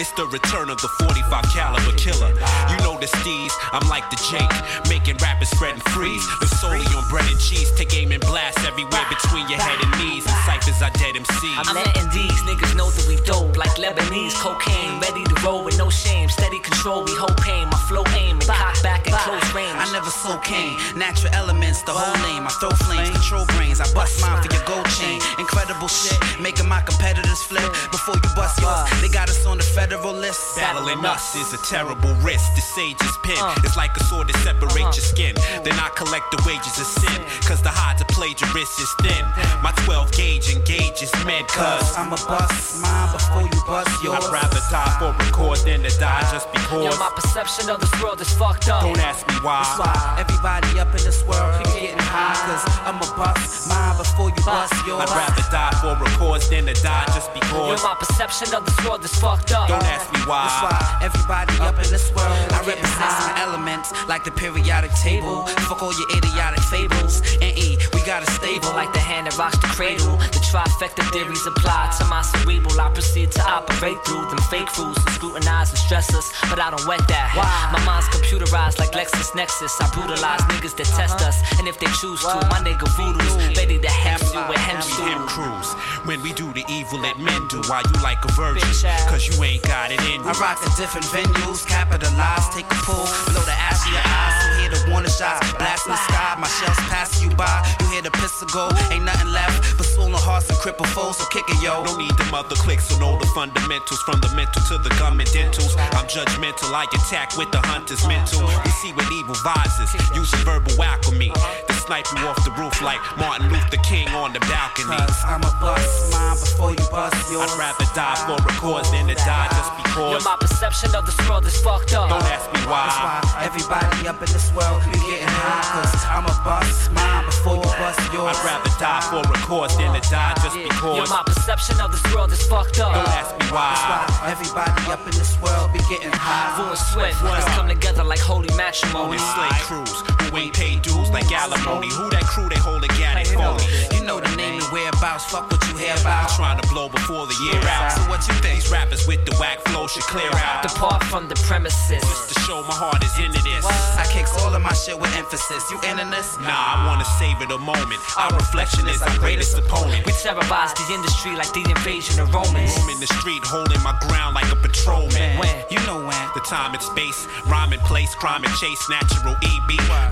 It's the return of the 45 caliber killer. You know the steez, I'm like the Jake, making rappers spread and freeze. The solely on bread and cheese, take aim and blast everywhere between your head and knees. And ciphers are dead MCs. I'm letting these niggas know that we dope like Lebanese cocaine, ready to roll with no shame. Steady control, we hold pain. My flow aim and cock back in close range. I never sold cane, natural elements, the whole name. I throw flames, control brains. I bust mine for your gold chain. Incredible shit, making my competitors flip. Before you bust yours, they got us on the federal list. Battling us is a terrible risk. The sage's pen is uh. like a sword that separates uh-huh. your skin. Then I collect the wages of sin, cause the odds of plagiarist is thin. My 12 gauge engages men, cause I'm a bust mine before you bust yours. I'd rather die for a cause than to die just because. Yo, my perception of this world is fucked up. Don't ask me why. That's why everybody up in this world keep getting high, cause I'm a bust mine before you bust yours. I'd rather die for a cause than to die just Yo, because. my perception of this world is fucked up. Don't ask me why. That's why everybody up in this world. I represent some elements like the periodic table. Fuck all your idiotic fables. And E, we got a stable like the hand that rocks the cradle. The trifecta theories apply to my cerebral. I proceed to operate through them fake rules to scrutinize and stress us, but I don't wet that. My mind's computerized like Lexus LexisNexis. I brutalize niggas that test uh-huh. us, and if they choose to, my nigga voodoo's ready to hem you with hem Him cruise when we do the evil that men do. Why you like a virgin? Cause you ain't got it in you. I rock at different venues, capitalize, take a pull, blow the ash in your eyes. You hear the warning shots, blast in the sky. My shells pass you by. You hear the pistol go, ain't nothing left but swollen hearts and crippled foes. So kick it, yo. No need them other clicks to know the fundamentals from the mental to the gum and dentals. I'm judgmental, I attack with the hunter's mental. We see what evil vises, using verbal alchemy. To snipe you off the roof like Martin Luther King on the balcony. Cause I'm a bust mine before you bust yours. I'd rather die for a cause than to die just Yo, because. my perception of this world is fucked up. Don't ask me why. That's why everybody up in this world be getting high. Cause I'm a bust mine before you bust yours. I'd rather die for a cause than to die just Yo, because. my perception of this world is fucked up. Don't ask me That's why. why everybody up in this world be getting high. Full and swift, niggas come together like holy matrimony. When slave crews who ain't paid dues like alimony. Who that crew they hold again phony? You know the name and whereabouts. Fuck what you hear about. Trying to blow before the year out. So what you think? These rappers with the whack flow should clear out. Depart from the premises. Just to show my heart is into this. I kicks all of my shit with emphasis. You into this? Nah, I wanna savor the moment. Our reflection is our greatest opponent. We terrorize the industry like the invasion of Romans. Roam in the street, holding my ground like a patrolman. When? You know when. The time and space, rhyme and place, crime and chase, natural EB,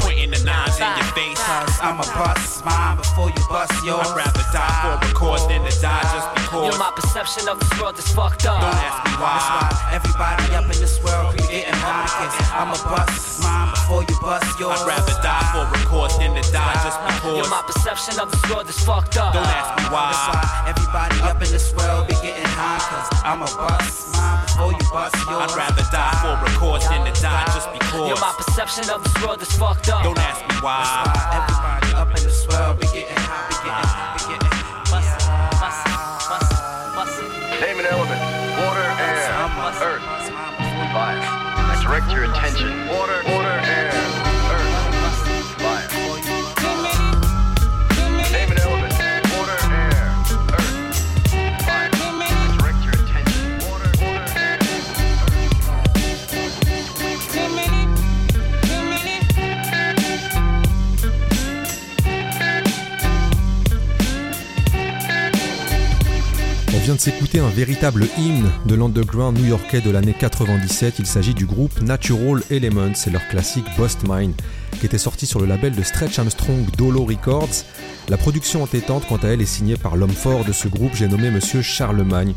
pointing the nines in your face. Cause I'm a bust mine before you bust yours. I'd rather die for a cause than to die just Yo, because. my perception of this world is fucked up. Don't ask me That's why. why everybody up in this world be getting high. I'm a bust mine before you bust yours. I'd rather die for a cause than to die just Yo, because. my perception of this world is fucked up. Don't ask me That's why. why everybody up in this world be getting high. Cause I'm a bust mine before you bust yours. I'd rather die for a cause than to die just Yo, because. my perception of this world is fucked up. Don't ask me why. why everybody up in this world be getting high. Be getting, be getting. Bust it, bust it, bust it, bust it. Name an element. Vient de s'écouter un véritable hymne de l'underground new-yorkais de l'année 97. Il s'agit du groupe Natural Elements et leur classique Bust Mine, qui était sorti sur le label de Stretch Armstrong Dolo Records. La production entêtante, quant à elle, est signée par l'homme fort de ce groupe, j'ai nommé Monsieur Charlemagne,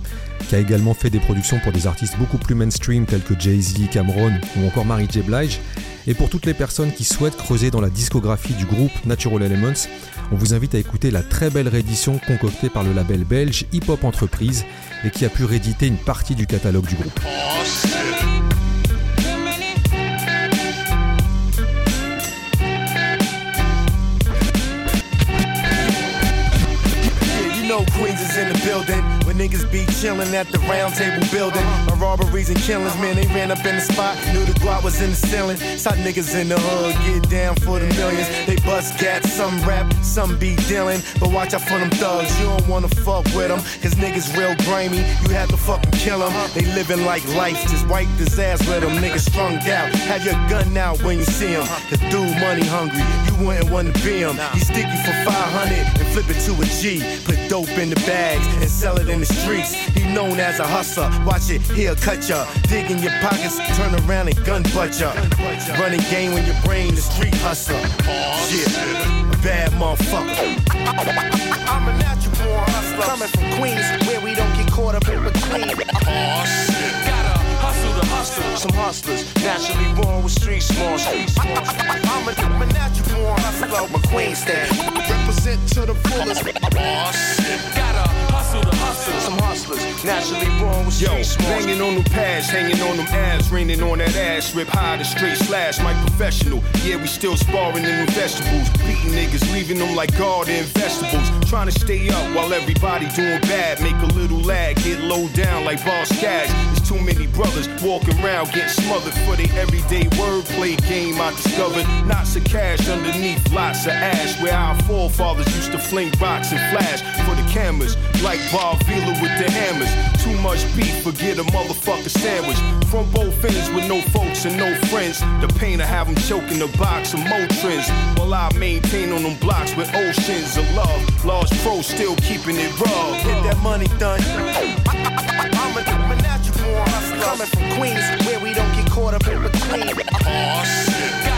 qui a également fait des productions pour des artistes beaucoup plus mainstream tels que Jay-Z, Cameron ou encore Mary J. Blige. Et pour toutes les personnes qui souhaitent creuser dans la discographie du groupe Natural Elements, on vous invite à écouter la très belle réédition concoctée par le label belge Hip Hop Entreprise et qui a pu rééditer une partie du catalogue du groupe. Niggas be chillin' at the round table building. My robberies and killings, man, they ran up in the spot. Knew the guap was in the ceiling. Saw niggas in the hood get down for the millions. They bust gats, some rap, some be dealing. But watch out for them thugs, you don't wanna fuck with them. Cause niggas real grimy, you have to fucking kill them. They living like life, just wipe this ass with them. Niggas strung out, have your gun out when you see them. Cause dude money hungry, you wouldn't wanna be him. He stick for 500 and flip it to a G. Put dope in the bags and sell it in the streets. He known as a hustler, watch it, he'll cut ya. Dig in your pockets, turn around and gun butt ya. Running game when your brain is street hustler. Shit, a bad motherfucker. I'm a natural born hustler. Coming from Queens, where we don't get caught up in between. Oh shit. Gotta hustle the hustle. Some hustlers, naturally born with street smarts. I'm a, I'm a natural born hustler. McQueen stand. Represent to the fullest. Oh shit. Gotta hustle the hustle. Some hustlers, naturally born with Yo, banging on them pads, hanging on them abs, raining on that ass, rip high the straight slash, my professional. Yeah, we still sparring in the vegetables, beating niggas, leaving them like garden vegetables. Trying to stay up while everybody doing bad, make a little lag, get low down like boss cash. There's too many brothers walking around getting smothered for the everyday wordplay game. I discovered knots of cash underneath lots of ash, where our forefathers used to fling rocks and flash for the cameras, like Bob Vila with the hammers. Too much beef, forget a motherfucker sandwich. From both ends with no folks and no friends. The pain have them choking the box of Motrins. While I maintain on them blocks with oceans of love. Large pro still keeping it raw. Get that money done. I'm a, I'm a natural born hustler. Coming from Queens, where we don't get caught up in between. Oh shit.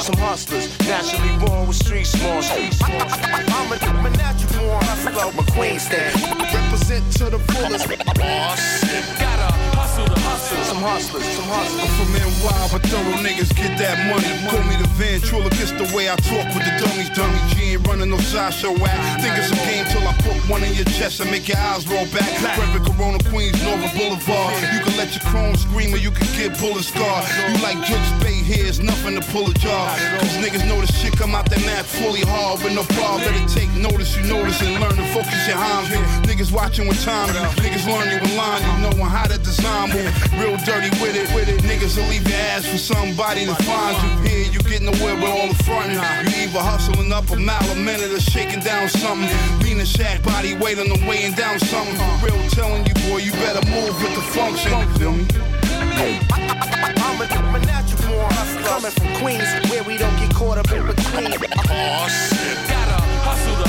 Some hustlers, naturally born with street smarts. I'm a, I'm a natural born hustler. McQueen stand. Represent to the fullest. Shit. Gotta hustle the hustle. Some hustlers, some hustlers. I'm from NY, but thorough niggas get that money. Call me the ventriloquist, the way I talk with the dummies. Dummy G ain't running no sideshow act. Think it's a game till I put one in your chest and make your eyes roll back. Frederick Corona, Queens, Northern Boulevard. You can let your chrome scream or you can get bullet scar. You like Jukes Bay here's nothing to pull a jar. Cause niggas know the shit come out that map fully hard with no bar. Better take notice, you notice and learn to focus your hands. Niggas watching with time, niggas learn you in line, you knowing how to design move. Real dirty with it, with it. Niggas will leave your ass for somebody to find you. Here, you get nowhere with all the frontin'. You either hustling up a mile a minute or shaking down something. Lean a shack body weight on the weighing down something. Real, telling you, boy, you better move with the function. Feel me? I'm a, I'm a natural born hustler. Coming from Queens, where we don't get caught up in between. Oh shit. Gotta hustle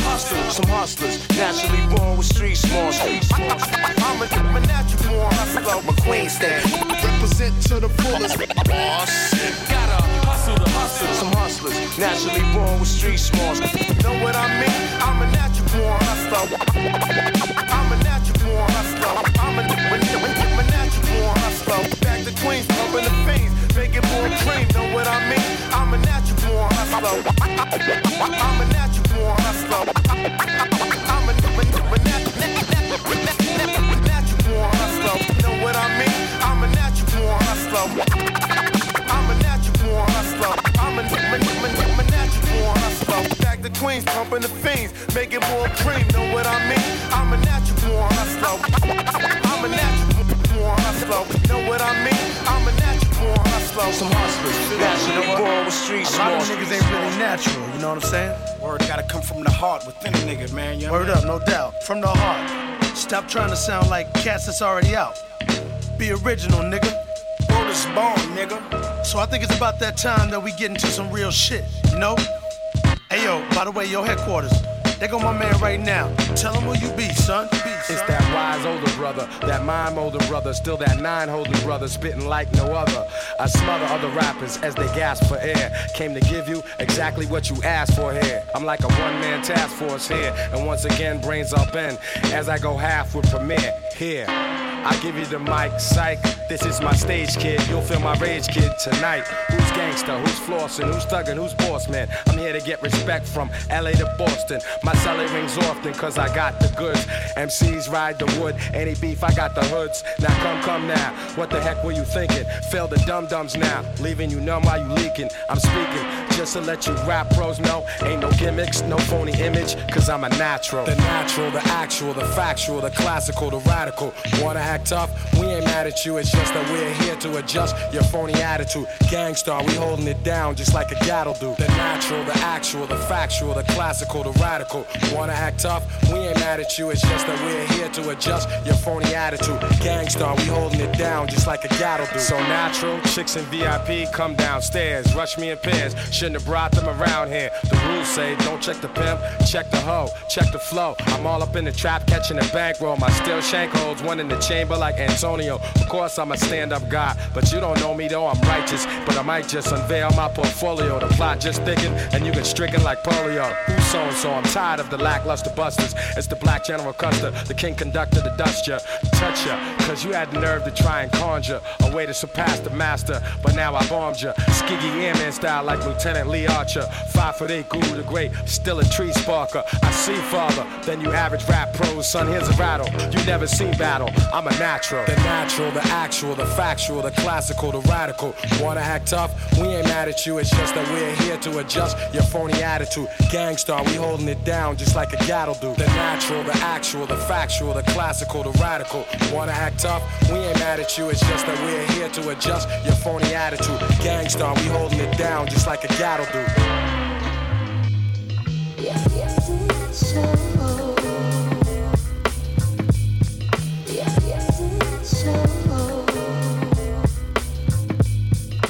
the hustle. Some hustlers, naturally born with street smarts. I'm a, I'm a natural born hustler. McQueen stand. Represent to the fullest. Shit. Gotta hustle the hustle. Some hustlers, naturally born with street smarts. Know what I mean? I'm a natural born hustler. I'm a natural born hustler. I'm a, I'm a natural born hustler. Back to Queens, pumping the fiends, making more cream. Know what I mean? I'm a natural born hustler. I'm a natural born hustler. From the heart. Stop trying to sound like cats that's already out. Be original, nigga. Word is born, nigga. So I think it's about that time that we get into some real shit, you know? Hey yo, by the way, your headquarters. There go my man right now. Tell him who you be, son. Be, It's that wise older brother, that mime older brother, still that nine holding brother, spitting like no other. I smother other rappers as they gasp for air. Came to give you exactly what you asked for here. I'm like a one man task force here, and once again, brains up in as I go half with Premier here. I give you the mic, psych. This is my stage kid. You'll feel my rage, kid, tonight. Who's gangster? Who's flossing? Who's thugging? Who's boss man? I'm here to get respect from LA to Boston. My celly rings often, cause I got the goods. MCs ride the wood. Any beef, I got the hoods. Now come, come now. What the heck were you thinking? Fail the dum dums now. Leaving you numb while you leaking. I'm speaking. Just to let you rap pros know, ain't no gimmicks, no phony image, cause I'm a natural. The natural, the actual, the factual, the classical, the radical. Wanna act tough? We ain't mad at you, it's just that we're here to adjust your phony attitude. Gang Starr, we holding it down just like a gat'll do. The natural, the actual, the factual, the classical, the radical. Wanna act tough? We ain't mad at you, it's just that we're here to adjust your phony attitude. Gang Starr, we holding it down just like a gat'll do. So natural, chicks and VIP, come downstairs, rush me in pairs. Shouldn't have brought them around here. The rules say don't check the pimp, check the hoe, check the flow. I'm all up in the trap, catching a bankroll. My steel shank holds one in the chamber like Antonio. Of course, I'm a stand up guy, but you don't know me though, I'm righteous. But I might just unveil my portfolio. The plot just thickened, and you get stricken like polio. So and so? I'm tired of the lackluster busters. It's the black General Custer, the king conductor, the dust ya, touch ya. Cause you had the nerve to try and conjure a way to surpass the master. But now I bombed ya. Tuskegee Airman style like Lieutenant Lee Archer. Five foot eight, guru the great, still a tree sparker. I see farther than you average rap pros, son. Here's a rattle. You never seen battle. I'm a natural. The natural, the actual, the factual, the classical, the radical. Wanna act tough? We ain't mad at you. It's just that we're here to adjust your phony attitude. Gang Starr, we holding it down just like a gat'll do. The natural, the actual, the factual, the classical, the radical. Wanna act tough? We ain't mad at you. It's just that we're here to adjust your phony attitude. Gang Starr, we holding it down just like a gat'll do.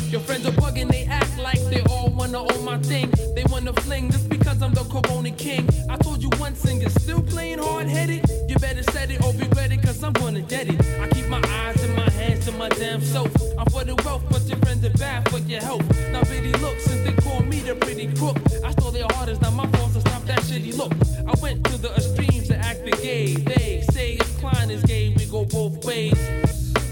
Your friends are bugging, they act like they all wanna own my thing. They wanna fling just because I'm the Corona king. I told you once and you're still playing hard headed. You better set it or regret it, cause I'm gonna get it. I keep my eyes and my hands to my damn self. I'm for the wealth, but your friends are bad for your health. Now, pity look, since they call me the pretty crook. I stole their it's not my fault to stop that shitty look. I went to the extremes to act the gay. They say if Klein is gay, we go both ways.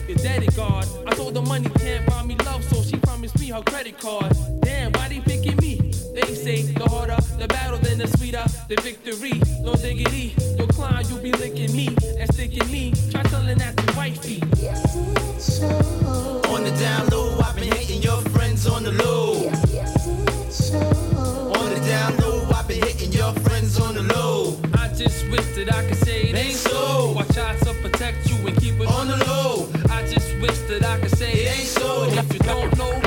You're God. I told the money can't buy me love, so she promised me her credit card. Damn, why they picking me? They say the harder the battle, then the sweeter the victory. No diggity, climb, you be licking me and sticking me. Try telling that to wifey. On the down low, I've been hitting your friends on the low. Yes, it's so. On the down low, I've been hitting your friends on the low. I just wish that I could say it ain't so. I try to protect you and keep it On the low. I just wish that I could say it ain't so. If you don't know,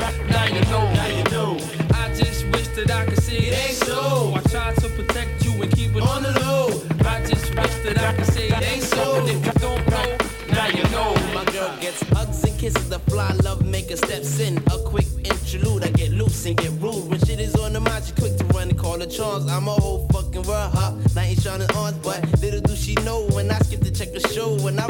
I can say it ain't so. I try to protect you and keep it On the low. I just wish that I could say it ain't so. And if you don't know, now you know. My girl gets hugs and kisses. The fly love maker steps in. A quick interlude. I get loose and get rude. When shit is on the mind, she quick to run and call the charms. I'm a whole fucking world, huh? Knight in shining arms, but little do she know when I skip to check the show. When I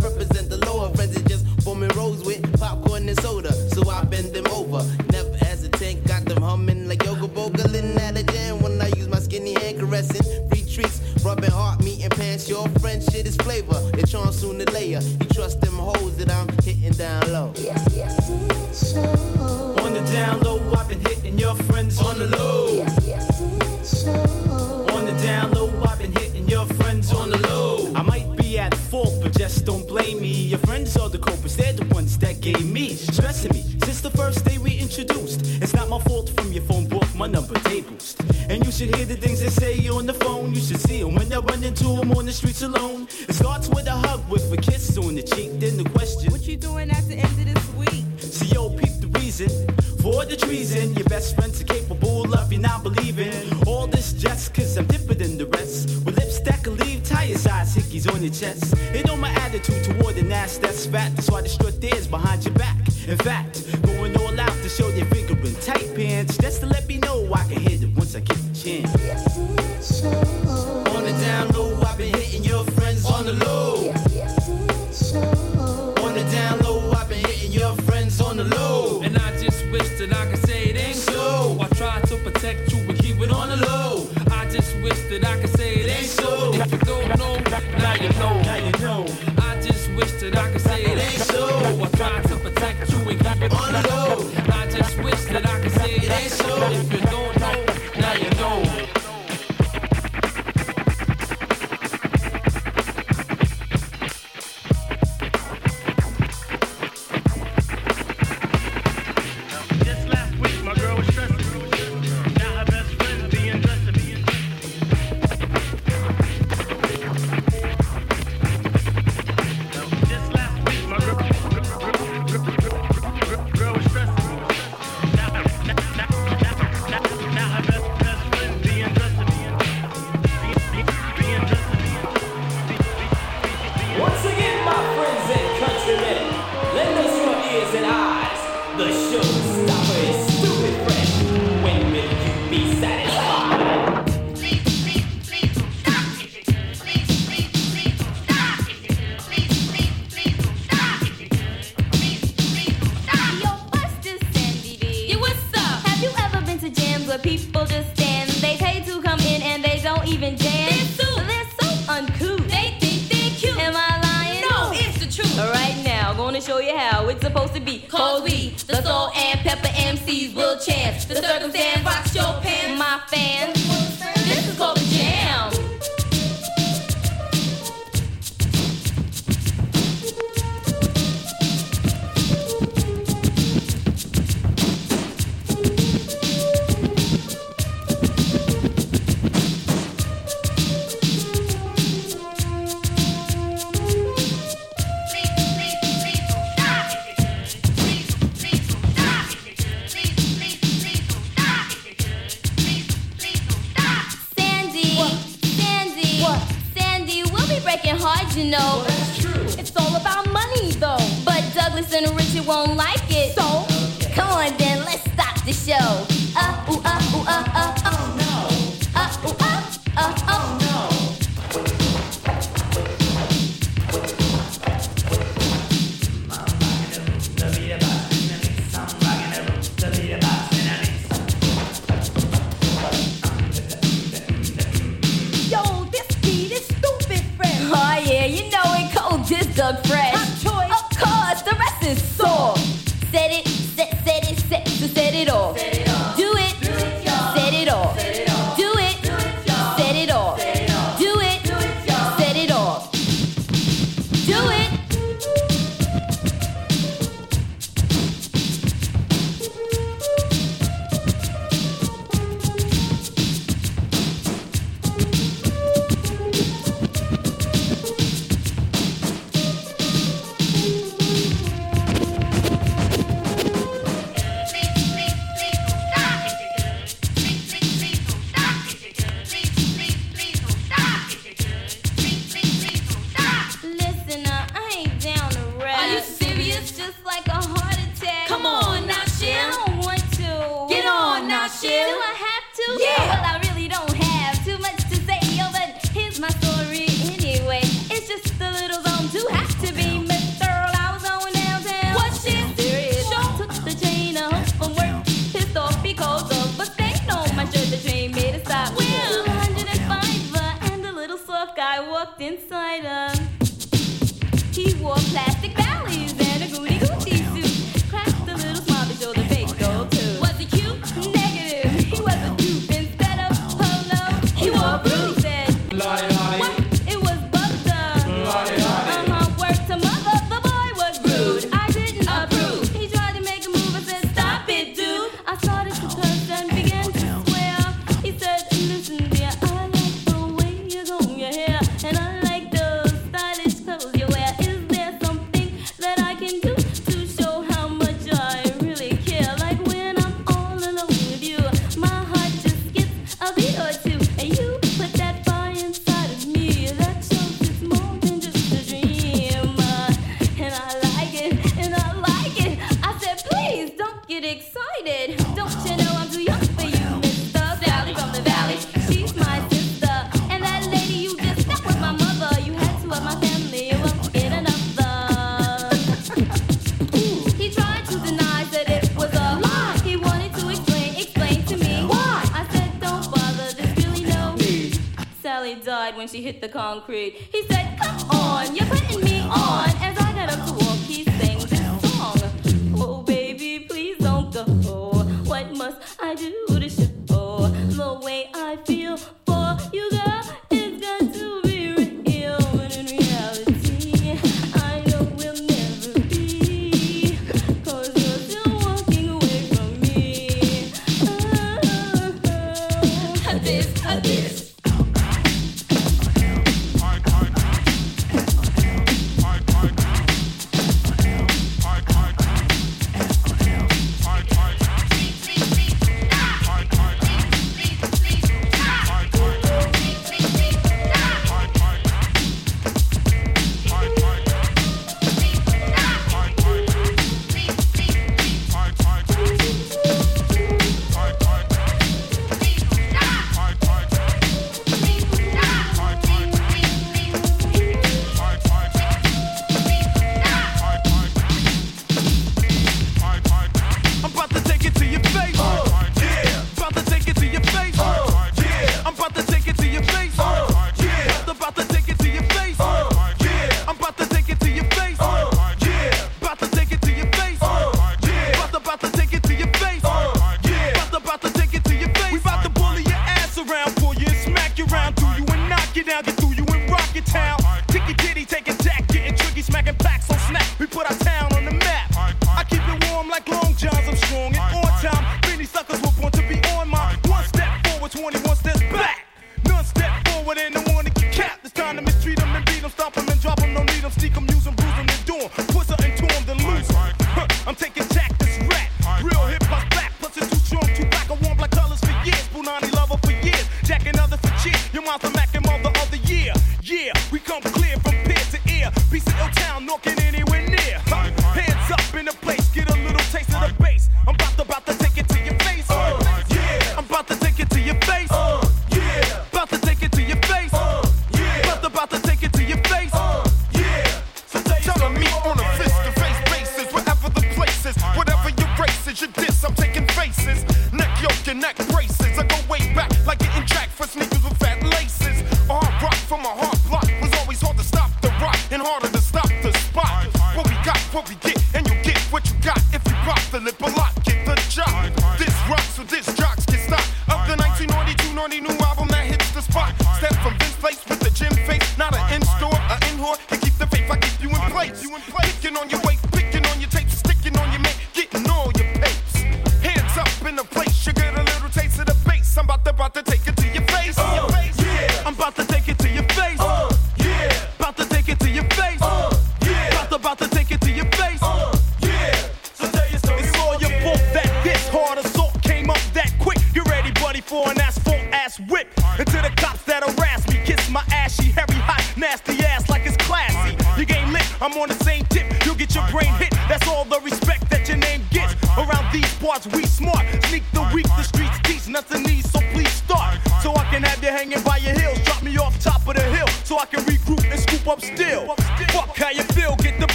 concrete. He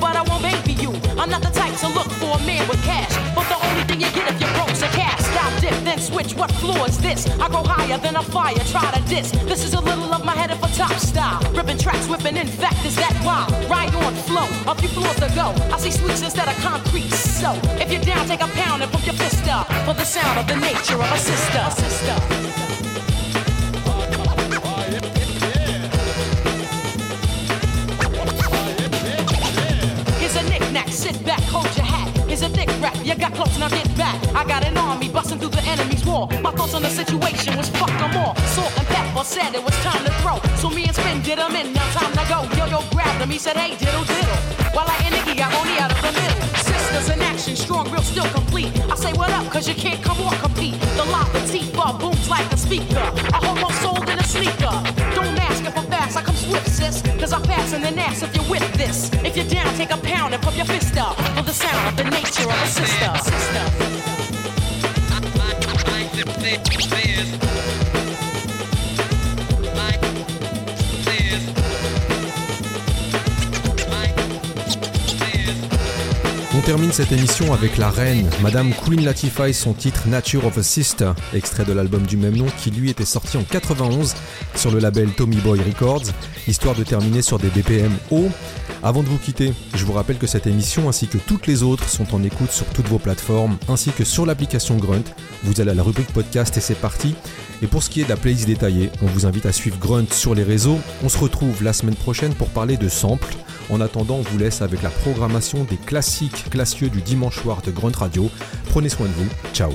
but I won't baby you. I'm not the type to look for a man with cash, but the only thing you get if you're broke's a cash. Stop, dip, then switch. What floor is this? I go higher than a fire, try to diss. This is a little of my headed for top style. Ripping tracks, whipping, in fact, is that wild? Ride on, flow, a few floors to go. I see sweets instead of concrete. So, if you're down, take a pound and pump your fist up for the sound of the nature of a sister. A sister. Knick-knack, sit back, hold your hat. Here's a dick rap, you got close, now get back. I got an army busting through the enemy's wall. My thoughts on the situation was fuck them all. Salt and Pepa said it was time to throw. So me and Spin did him in, now time to go. Yo-yo grabbed him, he said, hey, diddle diddle. While I and Nicky got only out of the middle. Sisters in action, strong, real, still complete. I say what up, cause you can't come or compete. The lava Tifa booms like a speaker. I hold my soul in a sneaker. Don't ask if I'm fast, I come swift, sis. Cause I'm passing an ass if you're with this. If you're down, take a pound and pump your fist up. For the sound of the nature of a sister. sister. Termine cette émission avec la reine, Madame Queen Latifah son titre Nature of a Sister, extrait de l'album du même nom qui lui était sorti en 91 sur le label Tommy Boy Records, histoire de terminer sur des BPM hauts. Avant de vous quitter, je vous rappelle que cette émission ainsi que toutes les autres sont en écoute sur toutes vos plateformes ainsi que sur l'application Grunt. Vous allez à la rubrique podcast et c'est parti. Et pour ce qui est de la playlist détaillée, on vous invite à suivre Grunt sur les réseaux. On se retrouve la semaine prochaine pour parler de samples. En attendant, on vous laisse avec la programmation des classiques classieux du dimanche soir de Grunt Radio. Prenez soin de vous. Ciao.